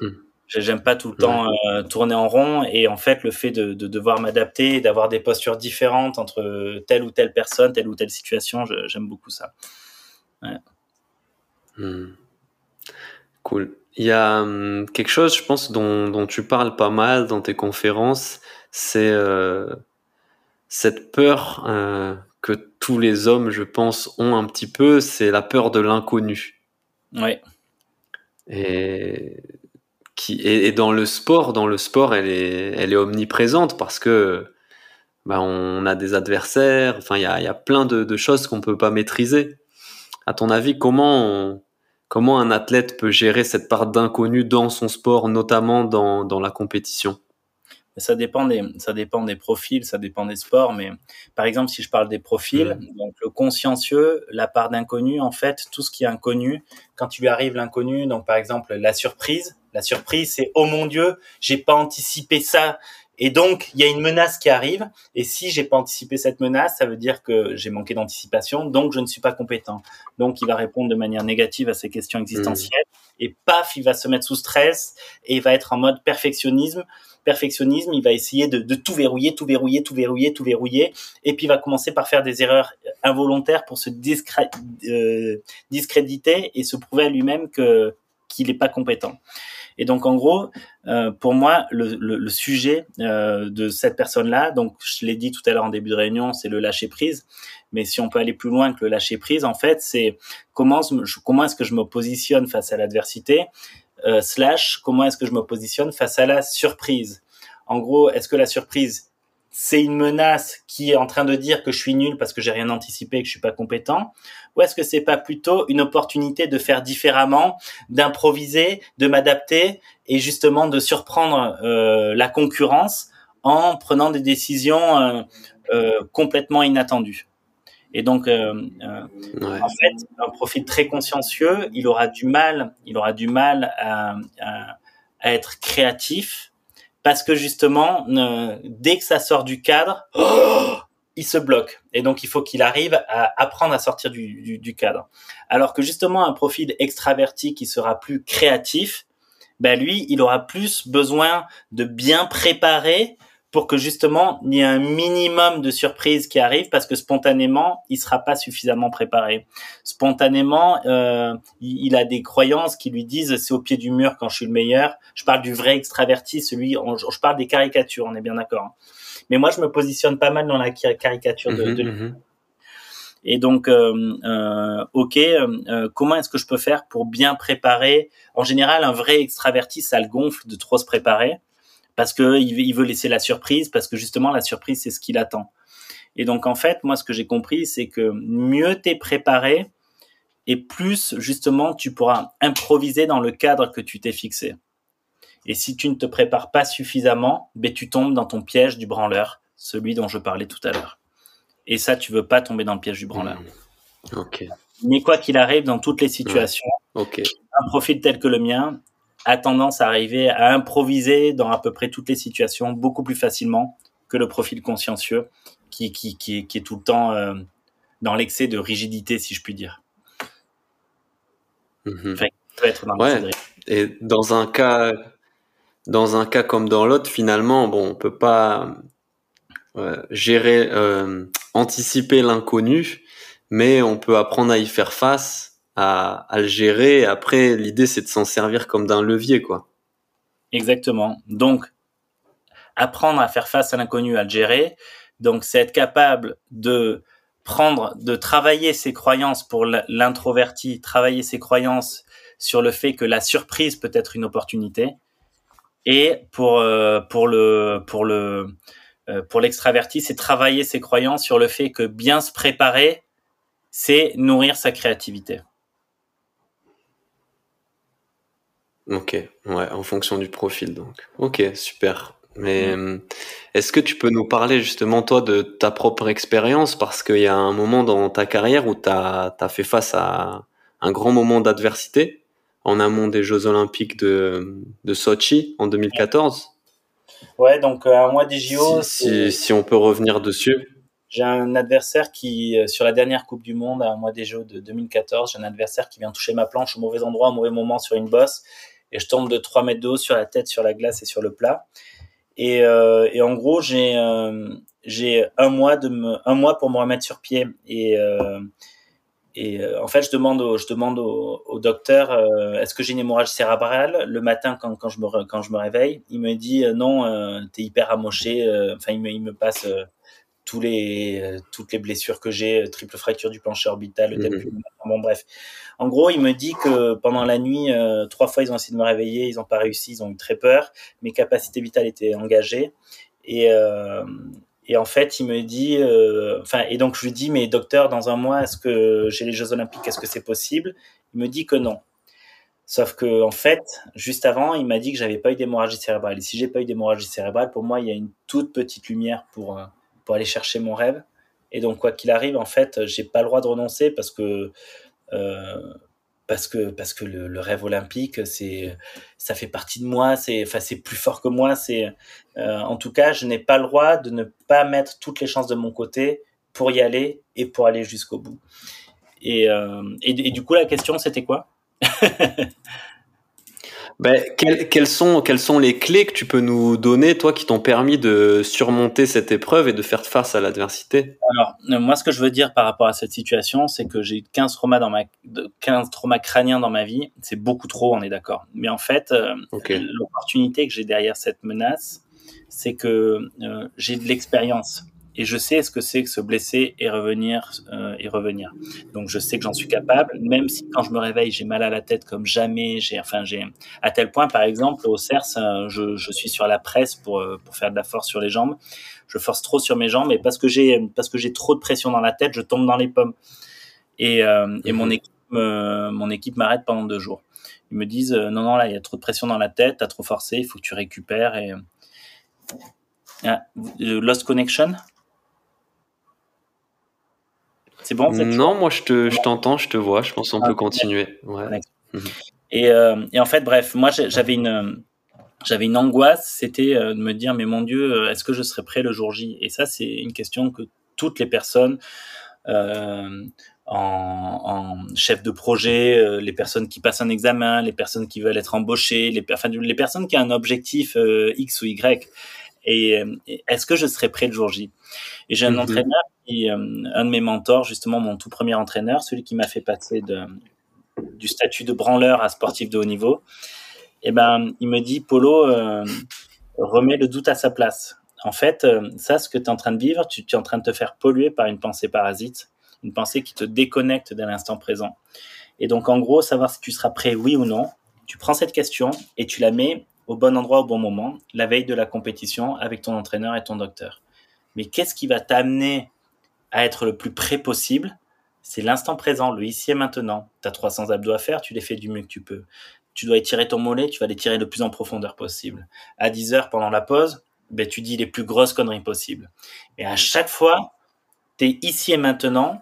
Mmh. J'aime pas tout le temps euh, tourner en rond et en fait le fait de, de devoir m'adapter, d'avoir des postures différentes entre telle ou telle personne, telle ou telle situation, j'aime beaucoup ça. Ouais. Hmm. Cool. Il y a hum, quelque chose, je pense, dont, tu parles pas mal dans tes conférences, c'est euh, cette peur euh, que tous les hommes, je pense, ont un petit peu, c'est la peur de l'inconnu. Ouais. Et, qui, et, dans le sport, dans le sport, elle est, elle est omniprésente parce que bah, on a des adversaires, enfin, il y a, y a, plein de, de choses qu'on peut pas maîtriser. À ton avis, comment on, Comment un athlète peut gérer cette part d'inconnu dans son sport, notamment dans, dans la compétition? Ça dépend des ça dépend des profils, ça dépend des sports, mais par exemple si je parle des profils, mmh. donc le consciencieux, la part d'inconnu, en fait tout ce qui est inconnu, quand tu lui arrive l'inconnu, donc par exemple la surprise, la surprise c'est oh mon dieu, j'ai pas anticipé ça, et donc, il y a une menace qui arrive. Et si j'ai pas anticipé cette menace, ça veut dire que j'ai manqué d'anticipation. Donc, je ne suis pas compétent. Donc, il va répondre de manière négative à ces questions existentielles. Et paf, il va se mettre sous stress et il va être en mode perfectionnisme. Perfectionnisme, il va essayer de, de tout verrouiller, tout verrouiller, tout verrouiller, tout verrouiller. Et puis, il va commencer par faire des erreurs involontaires pour se euh, discréditer et se prouver à lui-même que qu'il n'est pas compétent. Et donc en gros, euh, pour moi, le, le, le sujet euh, de cette personne-là, donc je l'ai dit tout à l'heure en début de réunion, c'est le lâcher prise. Mais si on peut aller plus loin que le lâcher prise, en fait, c'est comment comment est-ce que je me positionne face à l'adversité, euh, slash comment est-ce que je me positionne face à la surprise. En gros, est-ce que la surprise c'est une menace qui est en train de dire que je suis nul parce que j'ai rien anticipé, que je suis pas compétent, ou est-ce que c'est pas plutôt une opportunité de faire différemment, d'improviser, de m'adapter et justement de surprendre euh, la concurrence en prenant des décisions euh, euh, complètement inattendues? Et donc, euh, en fait, un profil très consciencieux, il aura du mal, il aura du mal à, à, à être créatif parce que justement, dès que ça sort du cadre, [gasps] il se bloque. Et donc, il faut qu'il arrive à apprendre à sortir du, cadre. Alors que justement, un profil extraverti qui sera plus créatif, ben lui, il aura plus besoin de bien préparer pour que justement il y ait un minimum de surprises qui arrivent parce que spontanément il sera pas suffisamment préparé. Spontanément, euh, il, a des croyances qui lui disent c'est au pied du mur quand je suis le meilleur. Je parle du vrai extraverti, celui, je parle des caricatures, on est bien d'accord. Hein. Mais moi je me positionne pas mal dans la caricature de. de... Mm-hmm, mm-hmm. Et donc, euh, euh, ok, euh, comment est-ce que je peux faire pour bien préparer? En général, un vrai extraverti, ça le gonfle de trop se préparer parce que il veut laisser la surprise, parce que justement la surprise c'est ce qu'il attend. Et donc en fait, moi ce que j'ai compris, c'est que mieux t'es préparé et plus justement tu pourras improviser dans le cadre que tu t'es fixé. Et si tu ne te prépares pas suffisamment, ben tu tombes dans ton piège du branleur, celui dont je parlais tout à l'heure. Et ça, tu veux pas tomber dans le piège du branleur. Mmh. Mais quoi qu'il arrive, dans toutes les situations, un profil tel que le mien, a tendance à arriver à improviser dans à peu près toutes les situations beaucoup plus facilement que le profil consciencieux qui, qui, qui, qui est tout le temps euh, dans l'excès de rigidité, si je puis dire. Mhm. être dans ouais. Et dans un cas, dans un cas comme dans l'autre, finalement, bon, on peut pas euh, gérer, euh, anticiper l'inconnu, mais on peut apprendre à y faire face à, le gérer. après, l'idée, c'est de s'en servir comme d'un levier, quoi. Exactement. Donc, apprendre à faire face à l'inconnu, à le gérer. Donc, c'est être capable de prendre, de travailler ses croyances pour l'introverti, travailler ses croyances sur le fait que la surprise peut être une opportunité. Et pour, euh, pour le, pour le, euh, pour l'extraverti, c'est travailler ses croyances sur le fait que bien se préparer, c'est nourrir sa créativité. Ok, ouais, en fonction du profil donc. Ok, super. Mais euh, est-ce que tu peux nous parler justement toi de ta propre expérience? Parce qu'il y a un moment dans ta carrière où tu as, fait face à un grand moment d'adversité en amont des Jeux Olympiques de, de Sochi en 2014 Ouais, donc euh, un mois des JO. Si, si, on peut revenir dessus. J'ai un adversaire qui, euh, sur la dernière Coupe du Monde, à un mois des Jeux de 2014, j'ai un adversaire qui vient toucher ma planche au mauvais endroit, au mauvais moment sur une bosse et je tombe de 3 mètres de haut sur la tête, sur la glace et sur le plat. Et, euh, et en gros, j'ai euh, un mois un mois pour me remettre sur pied. Et euh, et euh, en fait, je demande au, je demande au, au docteur euh, est-ce que j'ai une hémorragie cérébrale le matin quand, quand je me quand je me réveille? Il me dit non, euh, t'es hyper amoché. Enfin, il me il me passe tous les, euh, toutes les blessures que j'ai, euh, triple fracture du plancher orbital, le mmh. bon bref. En gros, il me dit que pendant la nuit, euh, trois fois, ils ont essayé de me réveiller, ils n'ont pas réussi, ils ont eu très peur, mes capacités vitales étaient engagées. Et, euh, et en fait, il me dit, enfin, et donc je lui dis, mais docteur, dans un mois, est-ce que j'ai les Jeux Olympiques, est-ce que c'est possible? Il me dit que non. Sauf que en fait, juste avant, il m'a dit que j'avais pas eu d'hémorragie cérébrale. Et si j'ai pas eu d'hémorragie cérébrale, pour moi, il y a une toute petite lumière pour aller chercher mon rêve. Et donc, quoi qu'il arrive, en fait, j'ai pas le droit de renoncer parce que euh, parce que parce que le, rêve olympique, c'est ça fait partie de moi. C'est enfin c'est plus fort que moi. C'est euh, en tout cas, je n'ai pas le droit de ne pas mettre toutes les chances de mon côté pour y aller et pour aller jusqu'au bout. Et, euh, et, du coup, la question, c'était quoi? [laughs] Ben, quelles, sont, quelles sont les clés que tu peux nous donner, toi, qui t'ont permis de surmonter cette épreuve et de faire face à l'adversité? Alors, euh, moi, ce que je veux dire par rapport à cette situation, c'est que j'ai 15 traumas, dans ma, 15 traumas crâniens dans ma vie. C'est beaucoup trop, on est d'accord. Mais en fait, euh, l'opportunité que j'ai derrière cette menace, c'est que euh, j'ai de l'expérience. Et je sais ce que c'est que se blesser et revenir euh, et revenir. Donc je sais que j'en suis capable, même si quand je me réveille j'ai mal à la tête comme jamais. J'ai enfin j'ai à tel point par exemple au CERS, euh, je, je suis sur la presse pour euh, pour faire de la force sur les jambes. Je force trop sur mes jambes et parce que j'ai parce que j'ai trop de pression dans la tête, je tombe dans les pommes. Et, euh, et mon mhm. équipe mon équipe m'arrête pendant deux jours. Ils me disent non non là il y a trop de pression dans la tête, t'as trop forcé, il faut que tu récupères et ah, Lost Connection? C'est bon Non, moi je te, je t'entends, je te vois. Je pense qu'on peut ah, continuer. Ouais. Mhm. Et, euh, et, en fait, bref, moi j'avais une, j'avais une angoisse, c'était euh, de me dire mais mon Dieu, euh, est-ce que je serai prêt le jour J? Et ça, c'est une question que toutes les personnes euh, en, en, chef de projet, les personnes qui passent un examen, les personnes qui veulent être embauchées, les, enfin, les personnes qui ont un objectif X ou Y. Et, est-ce que je serai prêt le jour J? Et j'ai un mhm. entraîneur euh, un de mes mentors, justement mon tout premier entraîneur, celui qui m'a fait passer de, du statut de branleur à sportif de haut niveau, et eh ben, il me dit, Polo, euh, remets le doute à sa place. En fait, euh, ça, ce que tu es en train de vivre, tu, tu, es en train de te faire polluer par une pensée parasite, une pensée qui te déconnecte de l'instant présent. Et donc, en gros, savoir si tu seras prêt, oui ou non, tu prends cette question et tu la mets au bon endroit au bon moment, la veille de la compétition avec ton entraîneur et ton docteur. Mais qu'est-ce qui va t'amener à être le plus près possible, c'est l'instant présent, le ici et maintenant. Tu as 300 abdos à faire, tu les fais du mieux que tu peux. Tu dois étirer ton mollet, tu vas les tirer le plus en profondeur possible. À 10 heures pendant la pause, ben, tu dis les plus grosses conneries possibles. Et à chaque fois, tu es ici et maintenant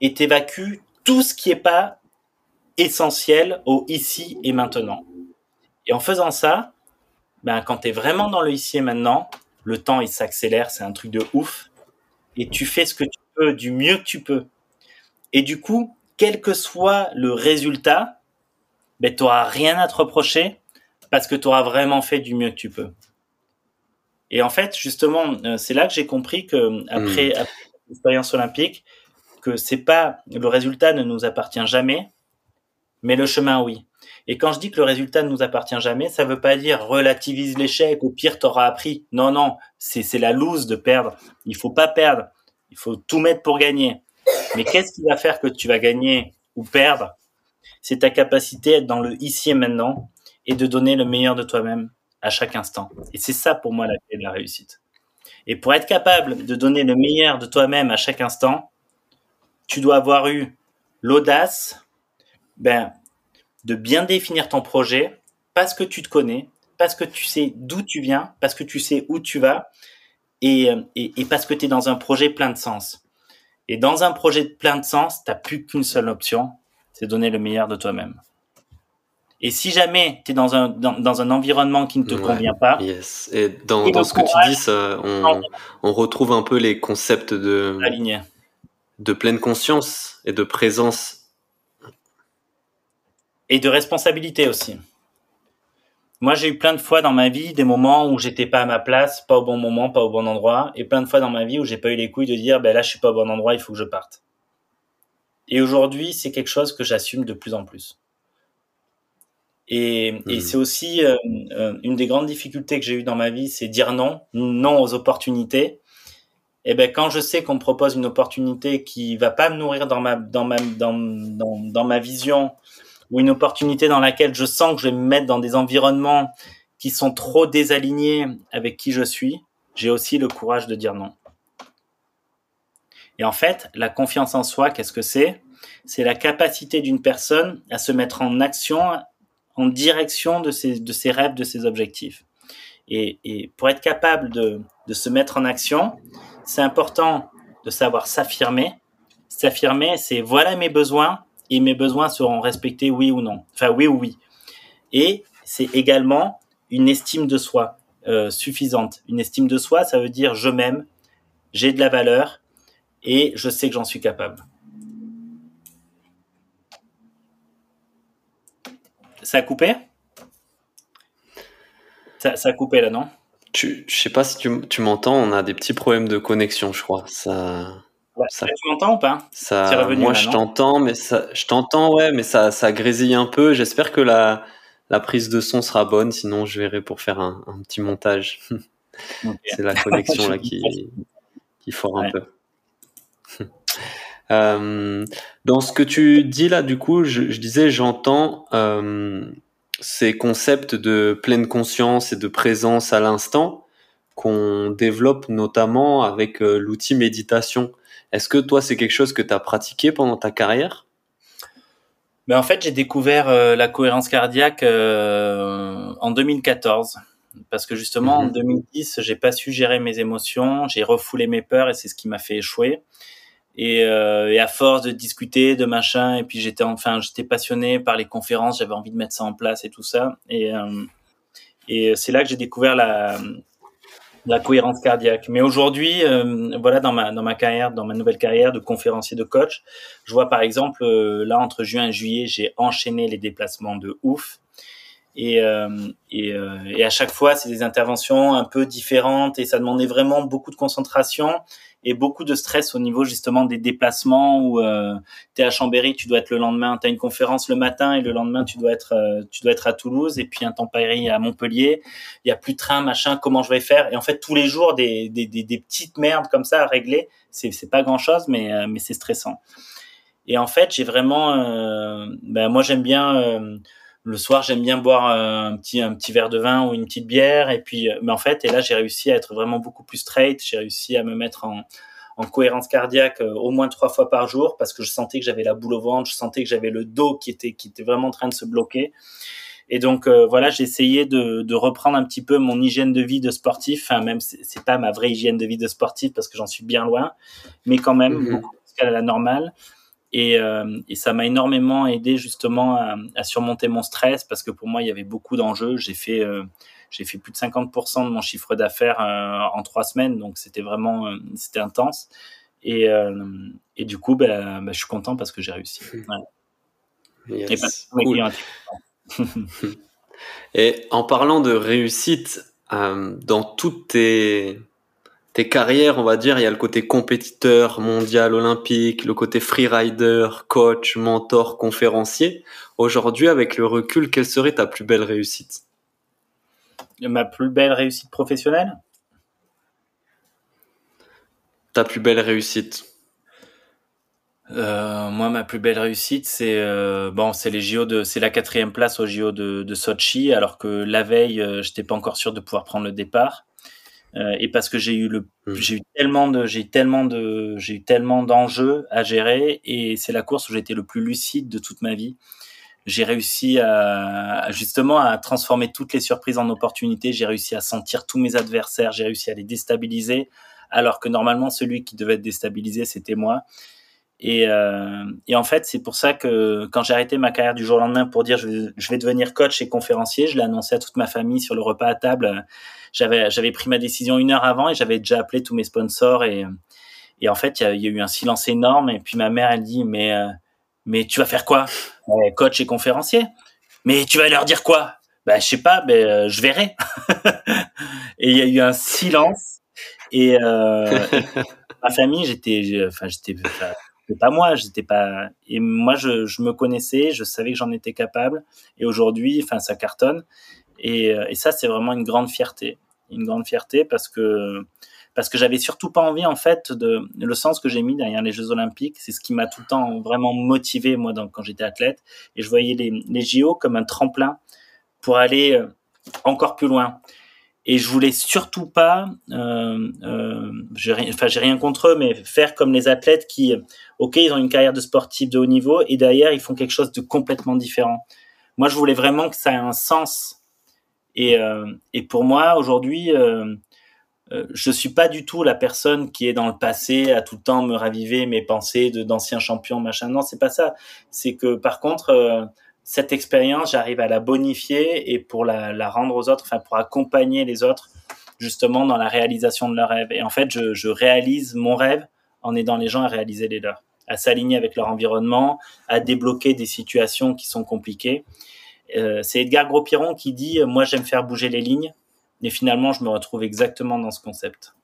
et t'évacues tout ce qui est pas essentiel au ici et maintenant. Et en faisant ça, ben, quand tu es vraiment dans le ici et maintenant, le temps il s'accélère, c'est un truc de ouf. Et tu fais ce que tu du mieux que tu peux. Et du coup, quel que soit le résultat, ben, tu n'auras rien à te reprocher parce que tu auras vraiment fait du mieux que tu peux. Et en fait, justement, euh, c'est là que j'ai compris que après, hmm. l'expérience olympique, que c'est pas le résultat ne nous appartient jamais, mais le chemin oui. Et quand je dis que le résultat ne nous appartient jamais, ça veut pas dire relativise l'échec, au pire t'auras appris. Non, non, c'est c'est la loose de perdre. Il faut pas perdre. Il faut tout mettre pour gagner. Mais qu'est-ce qui va faire que tu vas gagner ou perdre? C'est ta capacité à être dans le ici et maintenant et de donner le meilleur de toi-même à chaque instant. Et c'est ça pour moi la clé de la réussite. Et pour être capable de donner le meilleur de toi-même à chaque instant, tu dois avoir eu l'audace ben, de bien définir ton projet parce que tu te connais, parce que tu sais d'où tu viens, parce que tu sais où tu vas et, et, et parce que tu es dans un projet plein de sens. Et dans un projet plein de sens, tu plus qu'une seule option, c'est donner le meilleur de toi-même. Et si jamais tu es dans un, dans, dans, un environnement qui ne te convient pas. Yes. Et dans, dans ce que tu dis, ça, on, on, retrouve un peu les concepts de, de pleine conscience et de présence. Et de responsabilité aussi. Moi, j'ai eu plein de fois dans ma vie des moments où j'étais pas à ma place, pas au bon moment, pas au bon endroit, et plein de fois dans ma vie où j'ai pas eu les couilles de dire, ben là, je suis pas au bon endroit, il faut que je parte. Et aujourd'hui, c'est quelque chose que j'assume de plus en plus. Et, et hmm. c'est aussi euh, euh, une des grandes difficultés que j'ai eues dans ma vie, c'est dire non, non aux opportunités. Et ben quand je sais qu'on me propose une opportunité qui va pas me nourrir dans ma dans ma dans, dans, dans ma vision ou une opportunité dans laquelle je sens que je vais me mettre dans des environnements qui sont trop désalignés avec qui je suis, j'ai aussi le courage de dire non. Et en fait, la confiance en soi, qu'est-ce que c'est? C'est la capacité d'une personne à se mettre en action, en direction de ses, rêves, de ses objectifs. Et, pour être capable de se mettre en action, c'est important de savoir s'affirmer. S'affirmer, c'est voilà mes besoins, et mes besoins seront respectés oui ou non. Enfin oui ou oui. Et c'est également une estime de soi euh, suffisante. Une estime de soi, ça veut dire je m'aime, j'ai de la valeur et je sais que j'en suis capable. Ça a coupé? Ça, a coupé là, non? Tu, Je sais pas si tu, tu m'entends, on a des petits problèmes de connexion, je crois. Ça ça, tu m'entends ou pas ça, Moi, je t'entends, mais ça, je t'entends, ouais, mais ça, ça grésille un peu. J'espère que la, la prise de son sera bonne, sinon je verrai pour faire un, un petit montage. [laughs] C'est la connexion là [laughs] qui, faut un peu. [laughs] Euh, dans ce que tu dis là, du coup, je, disais, j'entends euh, ces concepts de pleine conscience et de présence à l'instant qu'on développe notamment avec euh, l'outil méditation. Est-ce que toi, c'est quelque chose que tu as pratiqué pendant ta carrière? Mais ben, en fait, j'ai découvert la cohérence cardiaque en 2014 parce que justement en 2010 mhm. j'ai pas su gérer mes émotions, j'ai refoulé mes peurs et c'est ce qui m'a fait échouer. Et, euh, et, à force de discuter, de machin, et puis j'étais enfin j'étais passionné par les conférences, j'avais envie de mettre ça en place et tout ça. Et, euh, et c'est là que j'ai découvert la, la cohérence cardiaque. Mais aujourd'hui, euh, voilà, dans ma dans ma carrière, dans ma nouvelle carrière de conférencier de coach, je vois par exemple euh, là entre juin et juillet, j'ai enchaîné les déplacements de ouf. Et, euh, et, euh, et, à chaque fois, c'est des interventions un peu différentes et ça demandait vraiment beaucoup de concentration et beaucoup de stress au niveau justement des déplacements où euh, tu es à Chambéry, tu dois être le lendemain, tu as une conférence le matin et le lendemain tu dois être euh, tu dois être à Toulouse et puis un temps pareil à Montpellier, il y a plus de train, machin, comment je vais faire? Et en fait tous les jours des, des, des, des petites merdes comme ça à régler, c'est c'est pas grand-chose mais mais c'est stressant. Et en fait, j'ai vraiment ben moi j'aime bien le soir, j'aime bien boire euh, un petit un petit verre de vin ou une petite bière. Et puis, euh, mais en fait, et là, j'ai réussi à être vraiment beaucoup plus straight. J'ai réussi à me mettre en, en cohérence cardiaque euh, au moins trois fois par jour parce que je sentais que j'avais la boule au ventre, je sentais que j'avais le dos qui était qui était vraiment en train de se bloquer. Et donc voilà, j'ai essayé de, de reprendre un petit peu mon hygiène de vie de sportif. Enfin, même c'est pas ma vraie hygiène de vie de sportif parce que j'en suis bien loin, mais quand même mm-hmm. beaucoup plus qu'à la normale. Et, euh, et ça m'a énormément aidé justement à, à, surmonter mon stress parce que pour moi, il y avait beaucoup d'enjeux. J'ai fait, euh, j'ai fait plus de 50% de mon chiffre d'affaires euh, en trois semaines, donc c'était vraiment, c'était intense. Et, et du coup, bah, bah, je suis content parce que j'ai réussi. Ouais. [laughs] et en parlant de réussite, dans toutes tes tes carrières, on va dire, il y a le côté compétiteur, mondial, olympique, le côté freerider, coach, mentor, conférencier. Aujourd'hui, avec le recul, quelle serait ta plus belle réussite? Ma plus belle réussite professionnelle? Ta plus belle réussite? Euh, moi, ma plus belle réussite, c'est euh, bon, c'est les JO de, c'est la quatrième place au JO de, de Sochi, alors que la veille, euh, j'étais pas encore sûr de pouvoir prendre le départ. Euh, et parce que j'ai eu le, mmh. j'ai eu tellement de, j'ai tellement de, j'ai eu tellement d'enjeux à gérer et c'est la course où j'étais le plus lucide de toute ma vie. J'ai réussi à, justement à transformer toutes les surprises en opportunités. J'ai réussi à sentir tous mes adversaires. J'ai réussi à les déstabiliser, alors que normalement celui qui devait être déstabilisé c'était moi. Et, euh, et, en fait, c'est pour ça que quand j'ai arrêté ma carrière du jour au lendemain pour dire je vais, je vais devenir coach et conférencier, je l'ai annoncé à toute ma famille sur le repas à table. J'avais j'avais pris ma décision une heure avant et j'avais déjà appelé tous mes sponsors et et en fait il y a, eu un silence énorme et puis ma mère elle dit mais euh, mais tu vas faire quoi? Coach et conférencier. Mais tu vas leur dire quoi? Ben je sais pas ben euh, je verrai. [laughs] Et il y a eu un silence et, euh, ma famille j'étais enfin j'étais pas moi, j'étais pas. Et moi, je, me connaissais, je savais que j'en étais capable. Et aujourd'hui, enfin, ça cartonne. Et, et ça, c'est vraiment une grande fierté une grande fierté parce que parce que j'avais surtout pas envie en fait de le sens que j'ai mis derrière les Jeux Olympiques, c'est ce qui m'a tout le temps vraiment motivé moi quand j'étais athlète et je voyais les, les JO comme un tremplin pour aller euh, encore plus loin. Et je voulais surtout pas, euh, euh, j'ai rien, contre eux, mais faire comme les athlètes qui, ok, ils ont une carrière de sportif de haut niveau et derrière ils font quelque chose de complètement différent. Moi, je voulais vraiment que ça ait un sens. Et, euh, et pour moi, aujourd'hui, euh, euh, je suis pas du tout la personne qui est dans le passé à tout le temps me raviver mes pensées de d'anciens champions machin. Non c'est pas ça. C'est que par contre cette expérience j'arrive à la bonifier et pour la, rendre aux autres enfin pour accompagner les autres justement dans la réalisation de leurs rêves et en fait je, réalise mon rêve en aidant les gens à réaliser les leurs à s'aligner avec leur environnement à débloquer des situations qui sont compliquées euh, c'est Edgar Gros-Piron qui dit euh, Moi, j'aime faire bouger les lignes. Et finalement, je me retrouve exactement dans ce concept.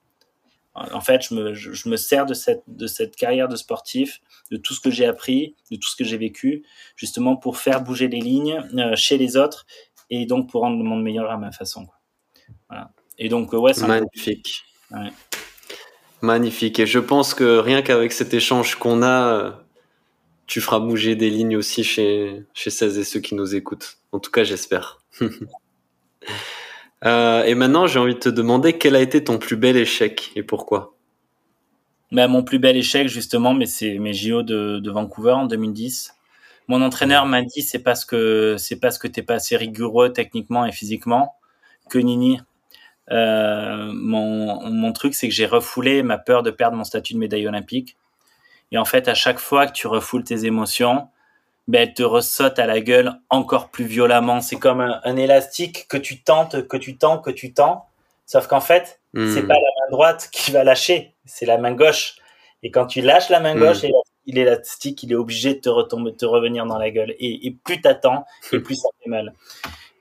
En fait, je me, je, me sers de cette, de cette carrière de sportif, de tout ce que j'ai appris, de tout ce que j'ai vécu, justement pour faire bouger les lignes euh, chez les autres et donc pour rendre le monde meilleur à ma façon. Voilà. Et donc, ouais, c'est magnifique. Ouais. magnifique. Et je pense que rien qu'avec cet échange qu'on a, tu feras bouger des lignes aussi chez, chez celles et ceux qui nous écoutent. En tout cas, j'espère. [laughs] euh, et maintenant, j'ai envie de te demander quel a été ton plus bel échec et pourquoi? Bah, Mon plus bel échec, justement, mais c'est mes JO de, de Vancouver en 2010. Mon entraîneur m'a dit c'est parce que c'est parce que t'es pas assez rigoureux techniquement et physiquement que Nini. Euh, mon, mon truc c'est que j'ai refoulé ma peur de perdre mon statut de médaille olympique. Et en fait, à chaque fois que tu refoules tes émotions, ben, elles te ressautent à la gueule encore plus violemment. C'est comme un, élastique que tu tentes, que tu tends, que tu tends. Sauf qu'en fait, hmm. c'est pas la main droite qui va lâcher, c'est la main gauche. Et quand tu lâches la main gauche, hmm. l'élastique, il est obligé de te retomber, de te revenir dans la gueule. Et, et plus t'attends, et plus ça fait mal.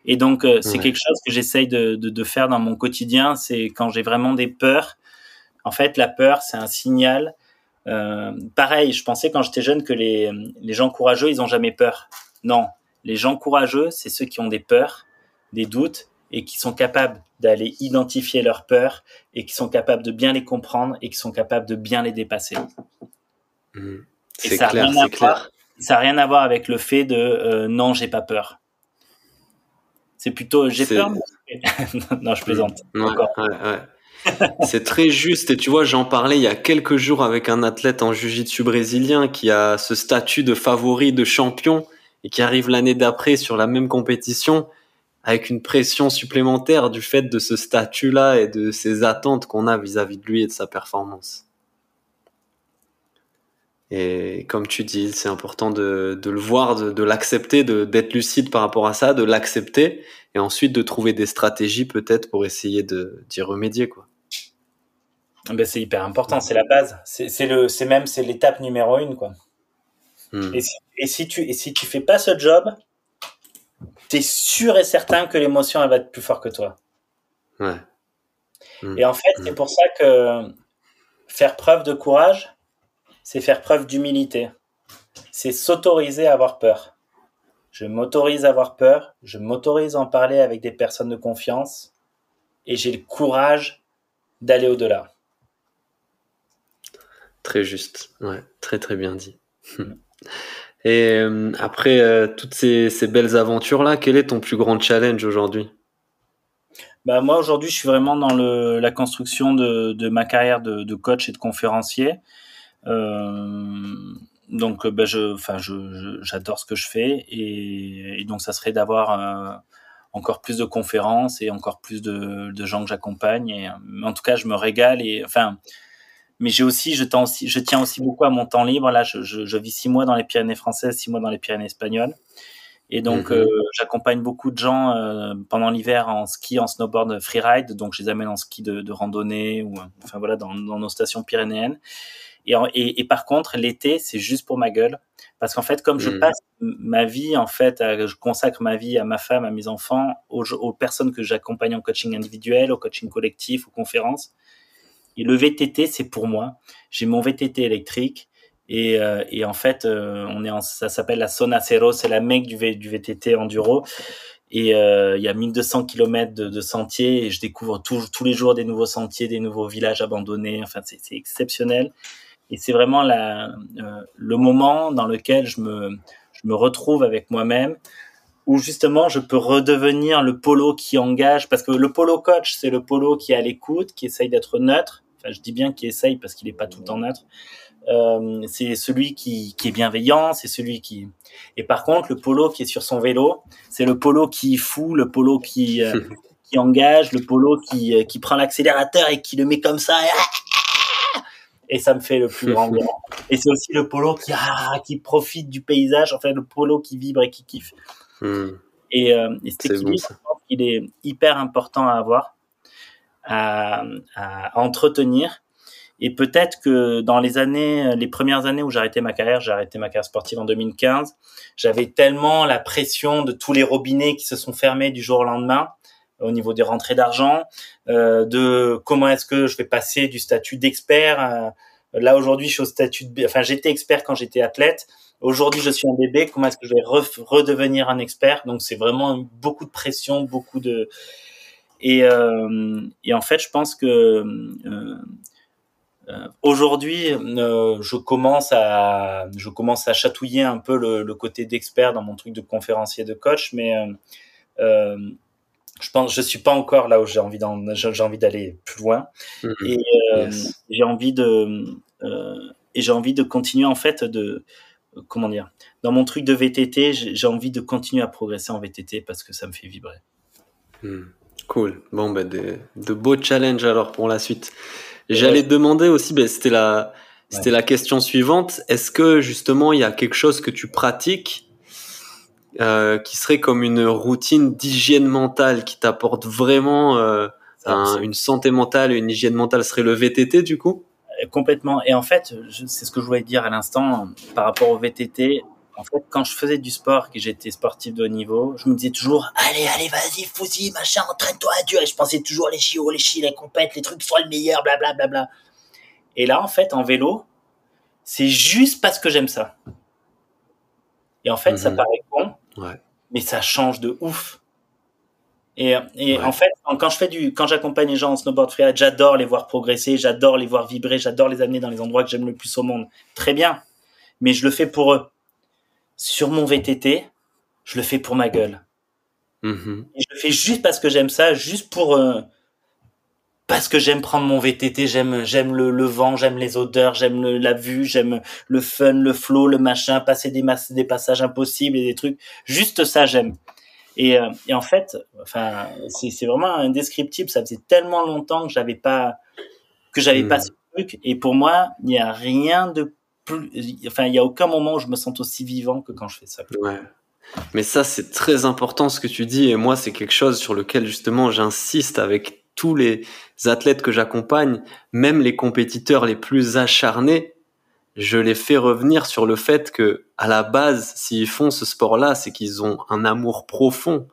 Et donc, euh, c'est quelque chose que j'essaye de, de, de, faire dans mon quotidien. C'est quand j'ai vraiment des peurs. En fait, la peur, c'est un signal euh, pareil, je pensais quand j'étais jeune que les, les gens courageux, ils ont jamais peur. Non, les gens courageux, c'est ceux qui ont des peurs, des doutes et qui sont capables d'aller identifier leurs peurs et qui sont capables de bien les comprendre et qui sont capables de bien les dépasser. Mmh. C'est clair, c'est clair. Ça n'a rien à voir avec le fait de euh, non, j'ai pas peur. C'est plutôt j'ai peur. [laughs] non, je plaisante. Ouais, ouais, ouais. C'est très juste. Et tu vois, j'en parlais il y a quelques jours avec un athlète en jiu-jitsu brésilien qui a ce statut de favori, de champion, et qui arrive l'année d'après sur la même compétition avec une pression supplémentaire du fait de ce statut-là et de ces attentes qu'on a vis-à-vis de lui et de sa performance. Et comme tu dis, c'est important de, le voir, de, de l'accepter, d'être lucide par rapport à ça, de l'accepter, et ensuite de trouver des stratégies peut-être pour essayer d'y remédier, quoi. Ben, c'est hyper important, c'est la base. C'est le, c'est même, c'est l'étape numéro une, quoi. Hmm. Et, si, et, si, tu, et si tu fais pas ce job, t'es sûr et certain que l'émotion, elle va être plus forte que toi. Ouais. Hmm. Et en fait, c'est pour ça que faire preuve de courage, c'est faire preuve d'humilité. C'est s'autoriser à avoir peur. Je m'autorise à avoir peur, je m'autorise à en parler avec des personnes de confiance et j'ai le courage d'aller au-delà. Très juste, ouais, très très bien dit. [laughs] Et euh, après euh, toutes ces, belles aventures-là, quel est ton plus grand challenge aujourd'hui? Bah moi aujourd'hui, je suis vraiment dans le, la construction de, ma carrière de, coach et de conférencier. Euh, donc, bah, je, enfin, je, j'adore ce que je fais et, donc ça serait d'avoir encore plus de conférences et encore plus de, de gens que j'accompagne. Et en tout cas, je me régale et enfin mais j'ai aussi je, aussi, je tiens aussi beaucoup à mon temps libre. Là, je, je, je, vis six mois dans les Pyrénées françaises, six mois dans les Pyrénées espagnoles. Et donc, mhm. euh, j'accompagne beaucoup de gens euh, pendant l'hiver en ski, en snowboard freeride. Donc, je les amène en ski de, de randonnée ou, enfin voilà, dans, dans nos stations pyrénéennes. Et, et, et par contre, l'été, c'est juste pour ma gueule. Parce qu'en fait, comme je mhm. passe ma vie, en fait, je consacre ma vie à ma femme, à mes enfants, aux, aux personnes que j'accompagne en coaching individuel, au coaching collectif, aux conférences, et le VTT, c'est pour moi. J'ai mon VTT électrique. Et, euh, et en fait, euh, on est en, ça s'appelle la Sona Zero, c'est la mec du, VTT enduro. Et euh, il y a 1200 km de, de sentiers et je découvre tous les jours des nouveaux sentiers, des nouveaux villages abandonnés. Enfin, c'est exceptionnel. Et c'est vraiment la, le moment dans lequel je me, je me retrouve avec moi-même, où justement je peux redevenir le polo qui engage, parce que le polo coach, c'est le polo qui est à l'écoute, qui essaye d'être neutre, je dis bien qu'il essaye parce qu'il n'est pas tout le temps neutre. Euh, c'est celui qui, qui, est bienveillant, c'est celui qui. Et par contre, le polo qui est sur son vélo, c'est le polo qui fout, le polo qui euh, [laughs] qui engage, le polo qui euh, qui prend l'accélérateur et qui le met comme ça. Et, ça me fait le plus grand bien. [laughs] Et c'est aussi le polo qui ah, qui profite du paysage, enfin le polo qui vibre et qui kiffe. Hmm. Et, euh, et cet équilibre, il est hyper important à avoir à, à entretenir. Et peut-être que dans les années, les premières années où arrêté ma carrière, j'ai arrêté ma carrière sportive en 2015, j'avais tellement la pression de tous les robinets qui se sont fermés du jour au lendemain au niveau des rentrées d'argent, euh, de comment est-ce que je vais passer du statut d'expert. Euh, là aujourd'hui, je suis au statut de, enfin j'étais expert quand j'étais athlète. Aujourd'hui, je suis un bébé. Comment est-ce que je vais redevenir un expert? Donc c'est vraiment beaucoup de pression, beaucoup de et, euh, et en fait, je pense que euh, aujourd'hui, je commence à je commence à chatouiller un peu le, le côté d'expert dans mon truc de conférencier de coach, mais je pense je suis pas encore là où j'ai envie j'ai envie d'aller plus loin mm-hmm. et euh, j'ai envie de euh, et j'ai envie de continuer en fait de comment dire dans mon truc de VTT j'ai envie de continuer à progresser en VTT parce que ça me fait vibrer mm. Cool. Bon ben de, de, beaux challenges alors pour la suite. J'allais te demander aussi ben, c'était la c'était la question suivante. Est-ce que justement il y a quelque chose que tu pratiques euh, qui serait comme une routine d'hygiène mentale qui t'apporte vraiment euh, une santé mentale et une hygiène mentale serait le VTT du coup? Euh, Complètement. Et en fait, c'est ce que je voulais dire à l'instant par rapport au VTT. En fait, quand je faisais du sport, que j'étais sportif de haut niveau, je me disais toujours, allez, allez, vas-y, fous-y, machin, entraîne-toi à dur. Et je pensais toujours les chiots, les chi, les compètes, les trucs soient le meilleur, blablabla. Bla, bla, bla. Et là, en fait, en vélo, c'est juste parce que j'aime ça. Et en fait, ça mhm. paraît con, mais ça change de ouf. Et, et en fait, quand je fais du, quand j'accompagne les gens en snowboard freeride, j'adore les voir progresser, j'adore les voir vibrer, j'adore les amener dans les endroits que j'aime le plus au monde. Très bien. Mais je le fais pour eux. Sur mon VTT, je le fais pour ma gueule. Mm-hmm. Et je le fais juste parce que j'aime ça, juste pour, euh, parce que j'aime prendre mon VTT, j'aime j'aime le, le vent, j'aime les odeurs, j'aime la vue, j'aime le fun, le flow, le machin, passer des des passages impossibles et des trucs. Juste ça, j'aime. Et, euh, et en fait, enfin, c'est vraiment indescriptible. Ça faisait tellement longtemps que j'avais pas que j'avais pas hmm. ce truc. Et pour moi, il n'y a rien de Enfin, il y a aucun moment où je me sens aussi vivant que quand je fais ça. Ouais. Mais ça, c'est très important ce que tu dis. Et moi, c'est quelque chose sur lequel justement j'insiste avec tous les athlètes que j'accompagne, même les compétiteurs les plus acharnés, je les fais revenir sur le fait que, à la base, s'ils font ce sport-là, c'est qu'ils ont un amour profond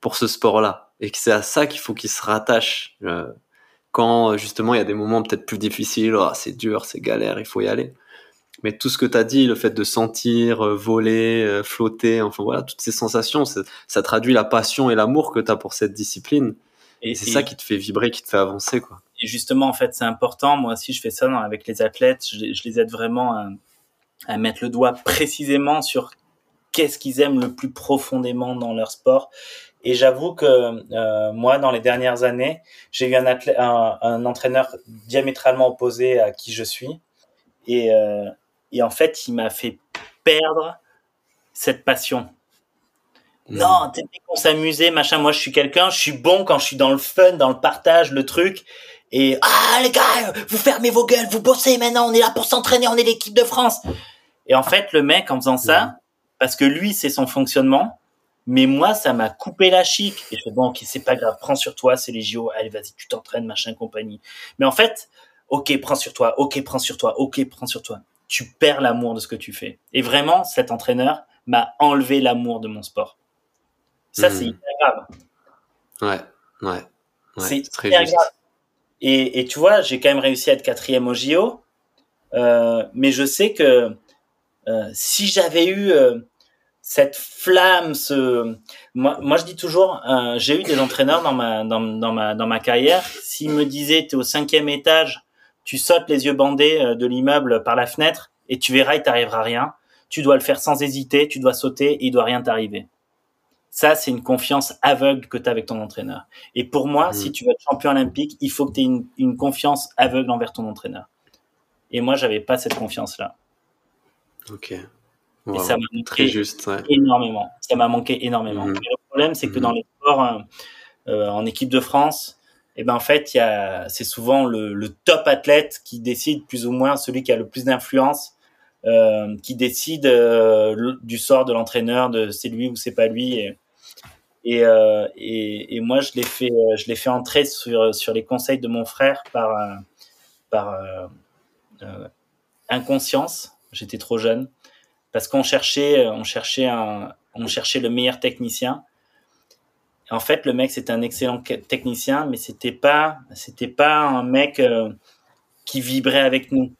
pour ce sport-là. Et que c'est à ça qu'il faut qu'ils se rattachent. Euh, quand, justement, il y a des moments peut-être plus difficiles, oh, c'est dur, c'est galère, il faut y aller. Mais tout ce que tu as dit, le fait de sentir, euh, voler, euh, flotter, enfin voilà, toutes ces sensations, ça traduit la passion et l'amour que tu as pour cette discipline. Et c'est ça qui te fait vibrer, qui te fait avancer, quoi. Et justement, en fait, c'est important. Moi aussi, je fais ça avec les athlètes. Je, je, les aide vraiment à, à, mettre le doigt précisément sur qu'est-ce qu'ils aiment le plus profondément dans leur sport. Et j'avoue que euh, moi, dans les dernières années, j'ai eu un, athlète, un, un, entraîneur diamétralement opposé à qui je suis. Et, euh, et en fait, il m'a fait perdre cette passion non, t'es qu'on s'amusait, machin. Moi, je suis quelqu'un, je suis bon quand je suis dans le fun, dans le partage, le truc. Et ah les gars, vous fermez vos gueules, vous bossez maintenant. On est là pour s'entraîner, on est l'équipe de France. Et en fait, le mec, en faisant ça, parce que lui, c'est son fonctionnement, mais moi, ça m'a coupé la chic. Et je fais bon, ok, c'est pas grave, prends sur toi, c'est les JO. Allez, vas-y, tu t'entraînes, machin, compagnie. Mais en fait, ok, prends sur toi, ok, prends sur toi, ok, prends sur toi. Tu perds l'amour de ce que tu fais. Et vraiment, cet entraîneur m'a enlevé l'amour de mon sport. Ça, c'est hmm. hyper grave. Ouais, ouais. c'est très grave. Et, et, tu vois, j'ai quand même réussi à être quatrième au JO. Euh, mais je sais que euh, si j'avais eu euh, cette flamme, ce... moi, moi je dis toujours, j'ai eu des entraîneurs dans ma, dans, dans ma, dans ma carrière. S'ils me disaient, tu es au cinquième étage, tu sautes les yeux bandés euh, de l'immeuble par la fenêtre et tu verras, il t'arrivera rien. Tu dois le faire sans hésiter, tu dois sauter et il doit rien t'arriver. Ça, c'est une confiance aveugle que tu as avec ton entraîneur. Et pour moi, si mm. tu veux être champion olympique, il faut que tu aies une, une, confiance aveugle envers ton entraîneur. Et moi, j'avais pas cette confiance-là. Ok. Et ça m'a manqué juste, énormément. Ça m'a manqué énormément. Mm. le problème, c'est que dans les sports euh, euh, en équipe de France, et eh ben en fait, c'est souvent le, top athlète qui décide plus ou moins celui qui a le plus d'influence euh, qui décide euh, du sort de l'entraîneur, de c'est lui ou c'est pas lui. Et, euh, moi, je l'ai fait, entrer sur, les conseils de mon frère par, inconscience. J'étais trop jeune parce qu'on cherchait le meilleur technicien. En fait, le mec c'était un excellent technicien, mais c'était pas, c'était pas un mec qui vibrait avec nous.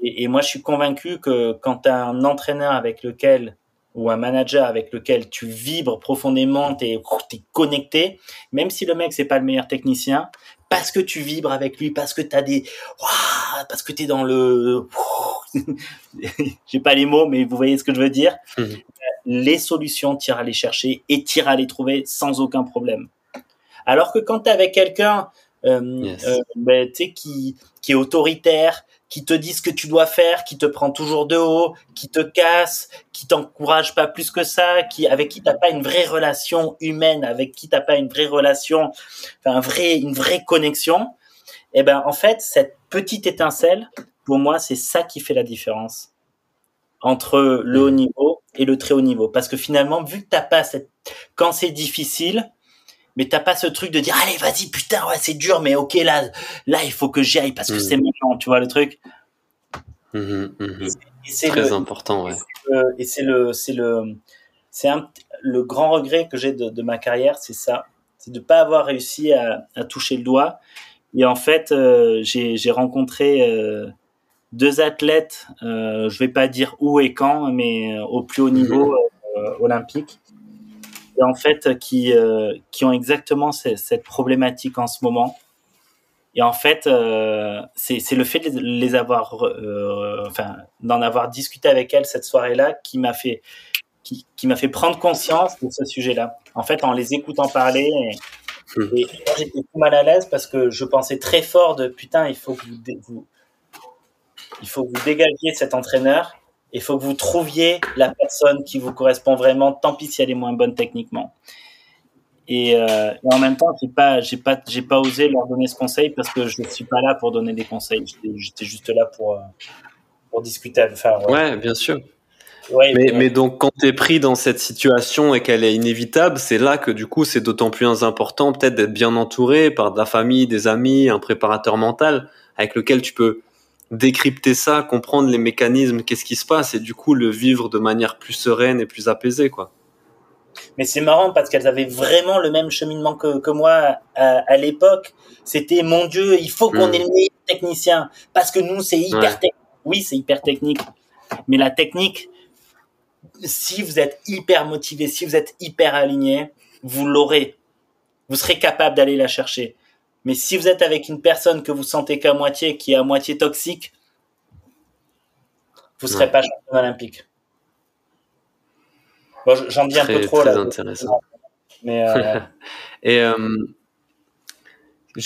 Et, moi, je suis convaincu que quand tu as un entraîneur avec lequel ou un manager avec lequel tu vibres profondément, tu es, connecté, même si le mec c'est pas le meilleur technicien, parce que tu vibres avec lui, parce que t'as des, parce que t'es dans le, [laughs] j'ai pas les mots, mais vous voyez ce que je veux dire. Mmh. Les solutions, tu iras les chercher et tu iras les trouver sans aucun problème. Alors que quand tu es avec quelqu'un euh, euh, ben, qui, qui est autoritaire, qui te dit ce que tu dois faire, qui te prend toujours de haut, qui te casse, qui t'encourage pas plus que ça, qui avec qui t'as pas une vraie relation humaine, avec qui t'as pas une vraie relation, enfin un vrai, une vraie connexion. Et eh ben en fait cette petite étincelle, pour moi c'est ça qui fait la différence entre le haut niveau et le très haut niveau, parce que finalement vu que t'as pas cette, quand c'est difficile, mais t'as pas ce truc de dire allez vas-y putain ouais c'est dur mais ok là là il faut que j'y aille parce que c'est mm. maintenant tu vois le truc. Mm-hmm, mm-hmm. c'est très important ouais. et c'est le c'est le c'est le grand regret que j'ai de, ma carrière c'est ça. C'est de pas avoir réussi à, toucher le doigt. Et en fait euh, j'ai rencontré euh, deux athlètes euh, je vais pas dire où et quand mais euh, au plus haut niveau mm-hmm. [laughs] olympique en fait qui euh, qui ont exactement cette problématique en ce moment. Et en fait, euh, c'est le fait de les avoir, euh, enfin, d'en avoir discuté avec elles cette soirée-là qui m'a fait qui, qui m'a fait prendre conscience de ce sujet-là. En fait, en les écoutant parler, et, et j'étais tout mal à l'aise parce que je pensais très fort de putain, il faut que vous, vous il faut que vous dégagiez cet entraîneur il faut que vous trouviez la personne qui vous correspond vraiment, tant pis si elle est moins bonne techniquement. Et, euh, en même temps, j'ai pas, j'ai pas, j'ai pas osé leur donner ce conseil parce que je ne suis pas là pour donner des conseils. J'étais juste là pour euh, pour discuter. Enfin, ouais. bien sûr. mais, mais, donc, quand tu es pris dans cette situation et qu'elle est inévitable, c'est là que du coup, c'est d'autant plus important peut-être d'être bien entouré par de la famille, des amis, un préparateur mental avec lequel tu peux décrypter ça, comprendre les mécanismes, qu'est-ce qui se passe, et du coup le vivre de manière plus sereine et plus apaisée, quoi. Mais c'est marrant parce qu'elles avaient vraiment le même cheminement que, que moi à, l'époque. C'était mon Dieu, il faut qu'on hmm. ait le meilleur technicien parce que nous c'est hyper technique. Oui, c'est hyper technique, mais la technique, si vous êtes hyper motivé, si vous êtes hyper aligné, vous l'aurez. Vous serez capable d'aller la chercher. Mais si vous êtes avec une personne que vous sentez qu'à moitié, qui est à moitié toxique, vous ne serez pas champion olympique. Bon, J'en dis un peu trop très intéressant. [laughs] Mais euh, [laughs] Et euh,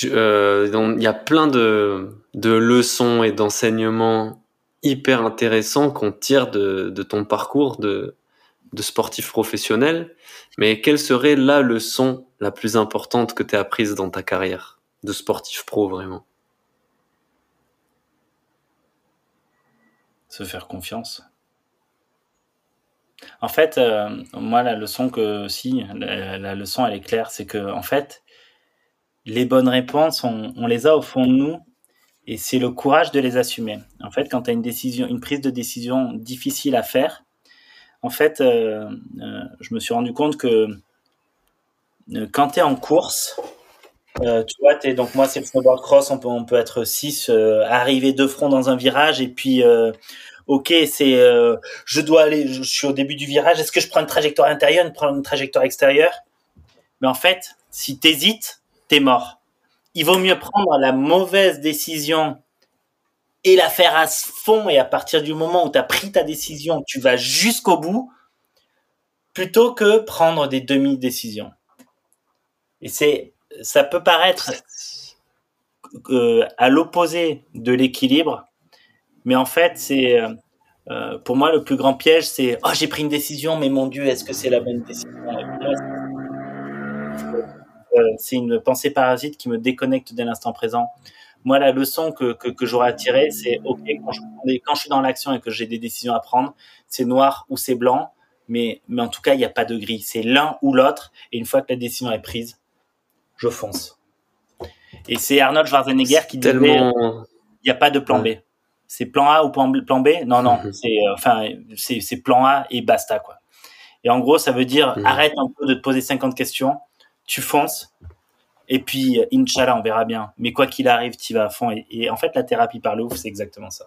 euh, il y a plein de, de leçons et d'enseignements hyper intéressants qu'on tire de, de, ton parcours de, de sportif professionnel. Mais quelle serait la leçon la plus importante que tu as apprise dans ta carrière? De sportif pro vraiment. Se faire confiance. En fait, euh, moi, la leçon que si la, leçon elle est claire, c'est que en fait, les bonnes réponses, on, les a au fond de nous, et c'est le courage de les assumer. En fait, quand tu as une décision, une prise de décision difficile à faire, en fait, euh, euh, je me suis rendu compte que quand tu es en course, euh, tu vois, donc moi c'est le snowboard cross, on peut, on peut être 6, euh, arriver de front dans un virage et puis euh, ok c'est je dois aller, je, suis au début du virage, est-ce que je prends une trajectoire intérieure, une trajectoire extérieure? Mais en fait, si t'hésites, t'es mort. Il vaut mieux prendre la mauvaise décision et la faire à fond et à partir du moment où tu as pris ta décision, tu vas jusqu'au bout plutôt que prendre des demi-décisions. Et c'est ça peut paraître euh, à l'opposé de l'équilibre, mais en fait, c'est euh, euh, pour moi le plus grand piège, c'est oh j'ai pris une décision, mais mon Dieu, est-ce que c'est la bonne décision? C'est une pensée parasite qui me déconnecte de l'instant présent. Moi, la leçon que, que, j'aurais à tirer, c'est ok quand je, quand je suis dans l'action et que j'ai des décisions à prendre, c'est noir ou c'est blanc, mais mais en tout cas, il n'y a pas de gris. C'est l'un ou l'autre. Et une fois que la décision est prise, je fonce. Et c'est Arnold Schwarzenegger qui dit il n'y a pas de plan B. C'est plan A ou plan B? Non, non, mhm. c'est euh, enfin c'est plan A et basta quoi. Et en gros, ça veut dire mhm. arrête un peu de te poser 50 questions, tu fonces, et puis euh, Inch'Allah, on verra bien. Mais quoi qu'il arrive, tu vas à fond. Et, en fait, la thérapie par le ouf, c'est exactement ça.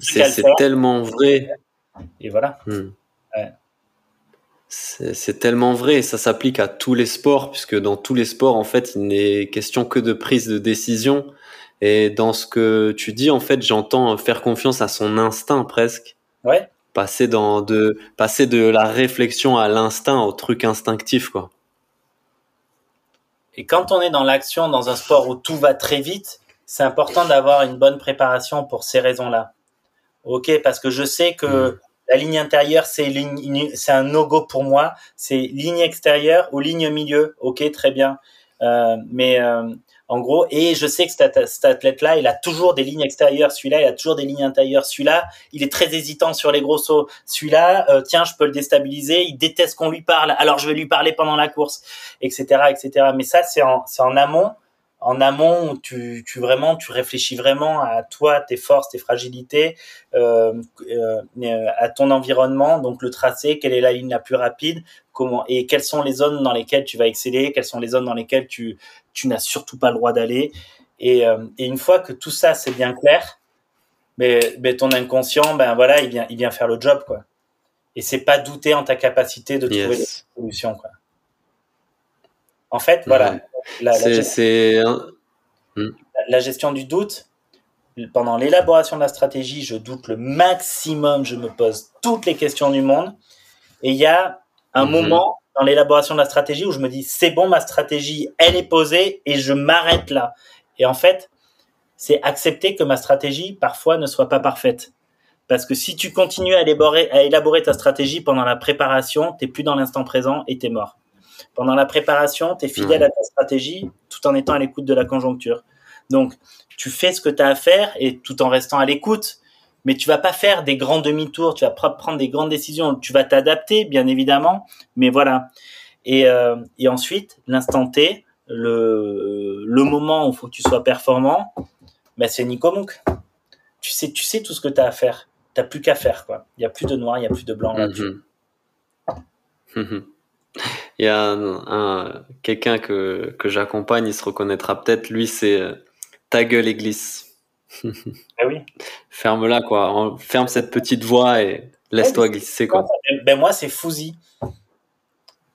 C'est tellement vrai. Et voilà. Hmm. C'est tellement vrai et ça s'applique à tous les sports puisque dans tous les sports en fait il n'est question que de prise de décision et dans ce que tu dis en fait j'entends faire confiance à son instinct presque. Ouais. Passer dans de passer de la réflexion à l'instinct au truc instinctif quoi. Et quand on est dans l'action dans un sport où tout va très vite, c'est important d'avoir une bonne préparation pour ces raisons-là. Ok, parce que je sais que mmh. La ligne intérieure, c'est un no-go pour moi. C'est ligne extérieure ou ligne milieu. Ok, très bien. Euh, mais euh, en gros, et je sais que cet, athlète-là, il a toujours des lignes extérieures. Celui-là, il a toujours des lignes intérieures. Celui-là, il est très hésitant sur les gros sauts. Celui-là, euh, tiens, je peux le déstabiliser. Il déteste qu'on lui parle. Alors, je vais lui parler pendant la course, etc., etc. Mais ça, c'est en, c'est en amont en amont tu, tu vraiment tu réfléchis vraiment à toi tes forces tes fragilités euh, euh, à ton environnement. Donc le tracé quelle est la ligne la plus rapide comment et quelles sont les zones dans lesquelles tu vas exceller quelles sont les zones dans lesquelles tu tu n'as surtout pas le droit d'aller. Et, euh, et une fois que tout ça c'est bien clair mais, mais ton inconscient ben voilà il vient il vient faire le job quoi. Et c'est pas douter en ta capacité de trouver des solutions quoi en fait voilà la, gestion, hmm. la, gestion du doute, pendant l'élaboration de la stratégie, je doute le maximum, je me pose toutes les questions du monde. Et il y a un mhm. moment dans l'élaboration de la stratégie où je me dis, c'est bon, ma stratégie, elle est posée et je m'arrête là. Et en fait, c'est accepter que ma stratégie, parfois, ne soit pas parfaite. Parce que si tu continues à élaborer, à élaborer ta stratégie pendant la préparation, t'es plus dans l'instant présent et t'es mort. Pendant la préparation, tu es fidèle à ta stratégie tout en étant à l'écoute de la conjoncture. Donc, tu fais ce que tu as à faire et tout en restant à l'écoute. Mais tu vas pas faire des grands demi-tours, tu vas prendre des grandes décisions. Tu vas t'adapter, bien évidemment, mais voilà. Et, euh, ensuite, l'instant T, le, moment où il faut que tu sois performant, ben c'est Nico Tu sais, tu sais tout ce que tu as à faire. Tu plus qu'à faire. Il n'y a plus de noir, il n'y a plus de blanc là-dessus. Mhm. Il y a un, quelqu'un que, que j'accompagne, il se reconnaîtra peut-être. Lui, c'est euh, ta gueule et glisse. [laughs] ah oui. Ferme-la, quoi. Ferme cette petite voix et laisse-toi glisser, quoi. Ben moi, c'est Fouzi.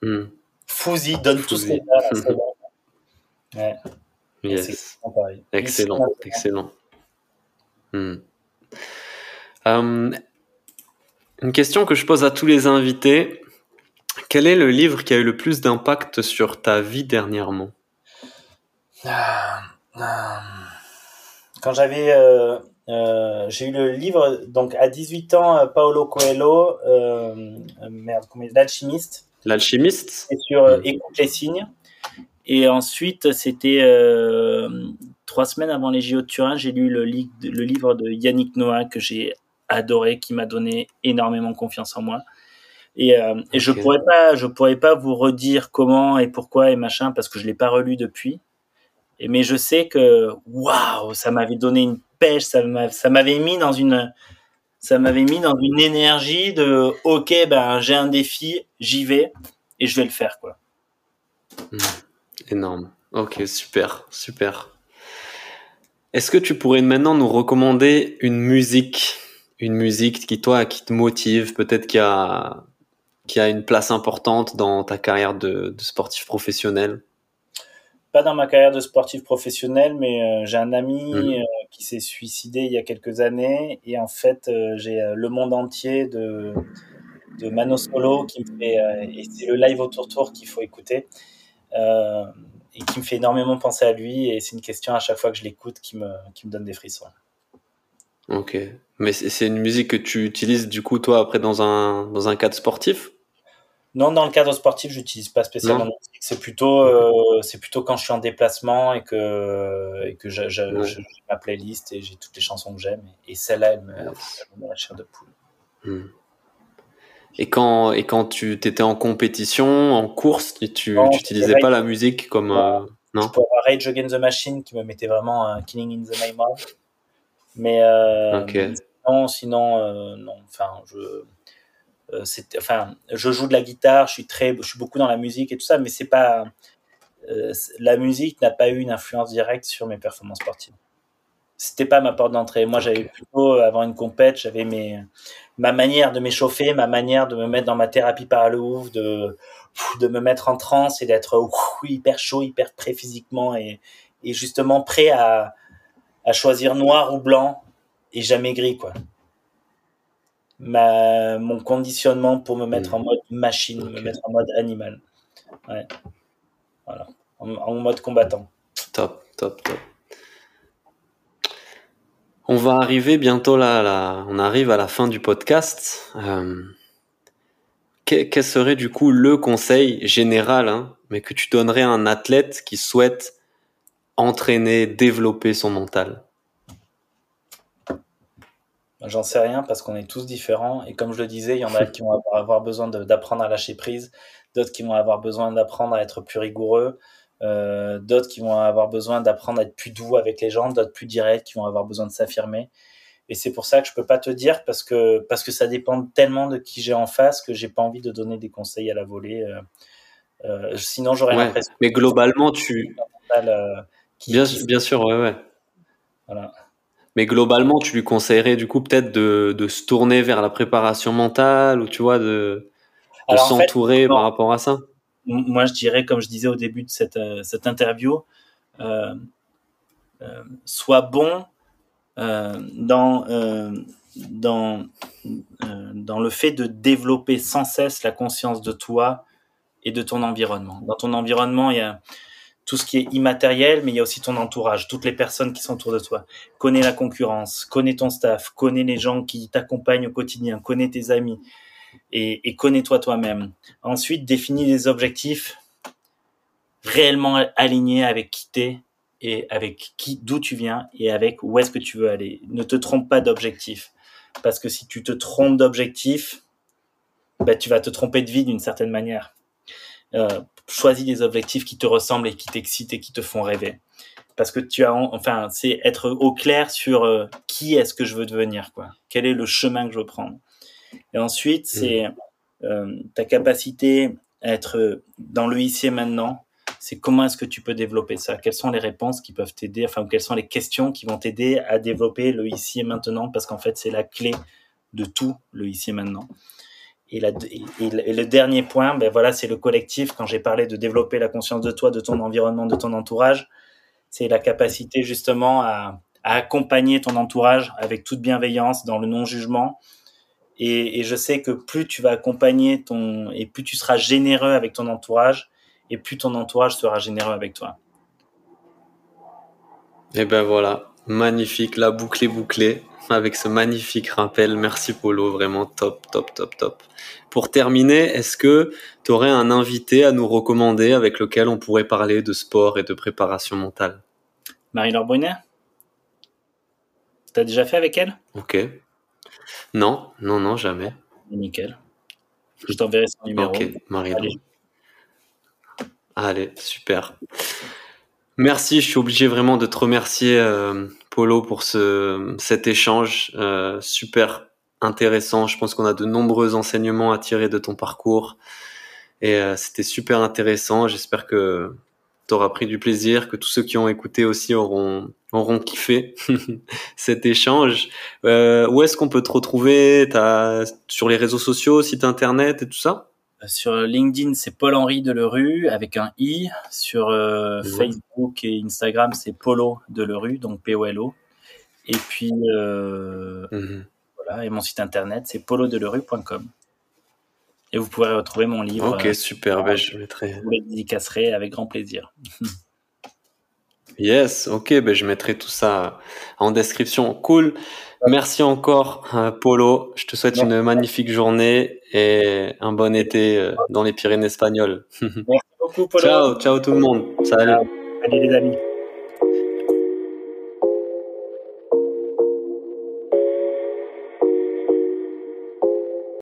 Hmm. Fouzi donne tout ce qu'il [laughs] Ouais. Yes. Excellent, excellent. Hmm. Euh, une question que je pose à tous les invités. Quel est le livre qui a eu le plus d'impact sur ta vie dernièrement? Euh, euh, Quand j'avais, euh, j'ai eu le livre donc à 18 ans, Paolo Coelho, merde, l'alchimiste. L'alchimiste? Et sur hmm. Écoute les signes. Et ensuite, c'était trois semaines avant les JO de Turin, j'ai lu le, le livre de Yannick Noah que j'ai adoré, qui m'a donné énormément confiance en moi. Et, euh, et je pourrais pas, je pourrais pas vous redire comment et pourquoi et machin parce que je l'ai pas relu depuis. Et, mais je sais que waouh, ça m'avait donné une pêche, ça m'avait mis dans une, ça m'avait mis dans une énergie de ok, ben j'ai un défi, j'y vais et je vais le faire quoi. Hmm. Énorme. Ok, super, super. Est-ce que tu pourrais maintenant nous recommander une musique, une musique qui toi, qui te motive, peut-être qui a qui a une place importante dans ta carrière de, sportif professionnel? Pas dans ma carrière de sportif professionnel, mais euh, j'ai un ami mmh. euh, qui s'est suicidé il y a quelques années et en fait euh, j'ai le monde entier de, de Mano Solo qui me fait et c'est le live autour tour qu'il faut écouter et qui me fait énormément penser à lui et c'est une question à chaque fois que je l'écoute qui me, qui me donne des frissons. Ok. Mais c'est une musique que tu utilises du coup toi après dans un, dans un cadre sportif? Non, dans le cadre sportif, j'utilise pas spécialement musique. C'est plutôt, euh, c'est plutôt quand je suis en déplacement et que, et que j'ai ma playlist et j'ai toutes les chansons que j'aime. Et celle-là, elle me, met la chair de poule. Hmm. Et quand, et quand tu étais en compétition, en course, tu n'utilisais pas la musique comme. Euh, non? Pour Rage Against the Machine qui me mettait vraiment un Killing in the Name of. Mais, euh, sinon, sinon euh, non. Enfin, je enfin, je joue de la guitare, je suis très, je suis beaucoup dans la musique et tout ça, mais c'est pas, euh, la musique n'a pas eu une influence directe sur mes performances sportives. c'était pas ma porte d'entrée. Moi, j'avais plutôt avant une compète, j'avais mes ma manière de m'échauffer, ma manière de me mettre dans ma thérapie par le ouf, de de me mettre en transe et d'être hyper chaud, hyper prêt physiquement et, et justement prêt à, à choisir noir ou blanc et jamais gris quoi. Ma, mon conditionnement pour me mettre en mode machine, me mettre en mode animal. Ouais. Voilà. En, mode combattant. Top, top, top. On va arriver bientôt là, là, on arrive à la fin du podcast. Euh, quel serait du coup le conseil général, hein, mais que tu donnerais à un athlète qui souhaite entraîner, développer son mental? J'en sais rien parce qu'on est tous différents et comme je le disais, il y en a [laughs] qui vont avoir besoin d'apprendre à lâcher prise, d'autres qui vont avoir besoin d'apprendre à être plus rigoureux, euh, d'autres qui vont avoir besoin d'apprendre à être plus doux avec les gens, d'autres plus directs qui vont avoir besoin de s'affirmer. Et c'est pour ça que je peux pas te dire parce que parce que ça dépend tellement de qui j'ai en face que j'ai pas envie de donner des conseils à la volée. Euh, euh, sinon, j'aurais l'impression. Mais globalement, tu. bien, bien sûr, ouais, ouais. Voilà. Mais globalement, tu lui conseillerais du coup peut-être de, de se tourner vers la préparation mentale ou tu vois de, de s'entourer par rapport à ça? Moi, je dirais, comme je disais au début de cette, euh, cette interview, euh, euh, sois bon dans, dans, dans le fait de développer sans cesse la conscience de toi et de ton environnement. Dans ton environnement, il y a tout ce qui est immatériel, mais il y a aussi ton entourage, toutes les personnes qui sont autour de toi. Connais la concurrence, connais ton staff, connais les gens qui t'accompagnent au quotidien, connais tes amis et, connais-toi toi-même. Ensuite, définis des objectifs réellement alignés avec qui t'es et avec qui, d'où tu viens et avec où est-ce que tu veux aller. Ne te trompe pas d'objectif. Parce que si tu te trompes d'objectif, bah, tu vas te tromper de vie d'une certaine manière. Euh, choisis des objectifs qui te ressemblent et qui t'excitent et qui te font rêver. Parce que tu as, enfin, c'est être au clair sur euh, qui est-ce que je veux devenir, quoi. Quel est le chemin que je veux prendre. Et ensuite, mmh. c'est euh, ta capacité à être dans le ici et maintenant. C'est comment est-ce que tu peux développer ça? Quelles sont les réponses qui peuvent t'aider? Enfin, quelles sont les questions qui vont t'aider à développer le ici et maintenant? Parce qu'en fait, c'est la clé de tout le ici et maintenant. Et, le dernier point, ben voilà, c'est le collectif. Quand j'ai parlé de développer la conscience de toi, de ton environnement, de ton entourage, c'est la capacité justement à, accompagner ton entourage avec toute bienveillance, dans le non-jugement. Et, je sais que plus tu vas accompagner ton et plus tu seras généreux avec ton entourage, et plus ton entourage sera généreux avec toi. Et ben voilà, magnifique, la boucle est bouclée avec ce magnifique rappel. Merci Polo, vraiment top, top, top, top. Pour terminer, est-ce que tu aurais un invité à nous recommander avec lequel on pourrait parler de sport et de préparation mentale? Marie-Laure Brunet? T'as déjà fait avec elle? Ok. Non, non, non, jamais. Nickel. Je t'enverrai son numéro. Ok, Marie-Laure. Allez. Allez, super. Merci, je suis obligé vraiment de te remercier, euh, Polo, pour ce, cet échange euh, super intéressant. Je pense qu'on a de nombreux enseignements à tirer de ton parcours. Et euh, c'était super intéressant. J'espère que tu auras pris du plaisir, que tous ceux qui ont écouté aussi auront, auront kiffé [laughs] cet échange. Euh, où est-ce qu'on peut te retrouver? T'as, Sur les réseaux sociaux, site internet et tout ça? Sur LinkedIn, c'est Paul-Henri Delerue avec un i. Sur euh, Facebook et Instagram, c'est Polo Delerue, donc P-O-L-O. Et puis, euh, mhm. voilà, et mon site internet, c'est polodelerue.com. Et vous pourrez retrouver mon livre. Ok, super, ben, je mettrai. Vous le dédicacerez avec grand plaisir. yes, ok, ben, je mettrai tout ça en description. Cool. Merci encore, euh, Polo. Je te souhaite une magnifique journée et un bon été euh, dans les Pyrénées espagnoles. [laughs] Merci beaucoup, Polo. Ciao, ciao tout le monde. Salut. Salut les amis.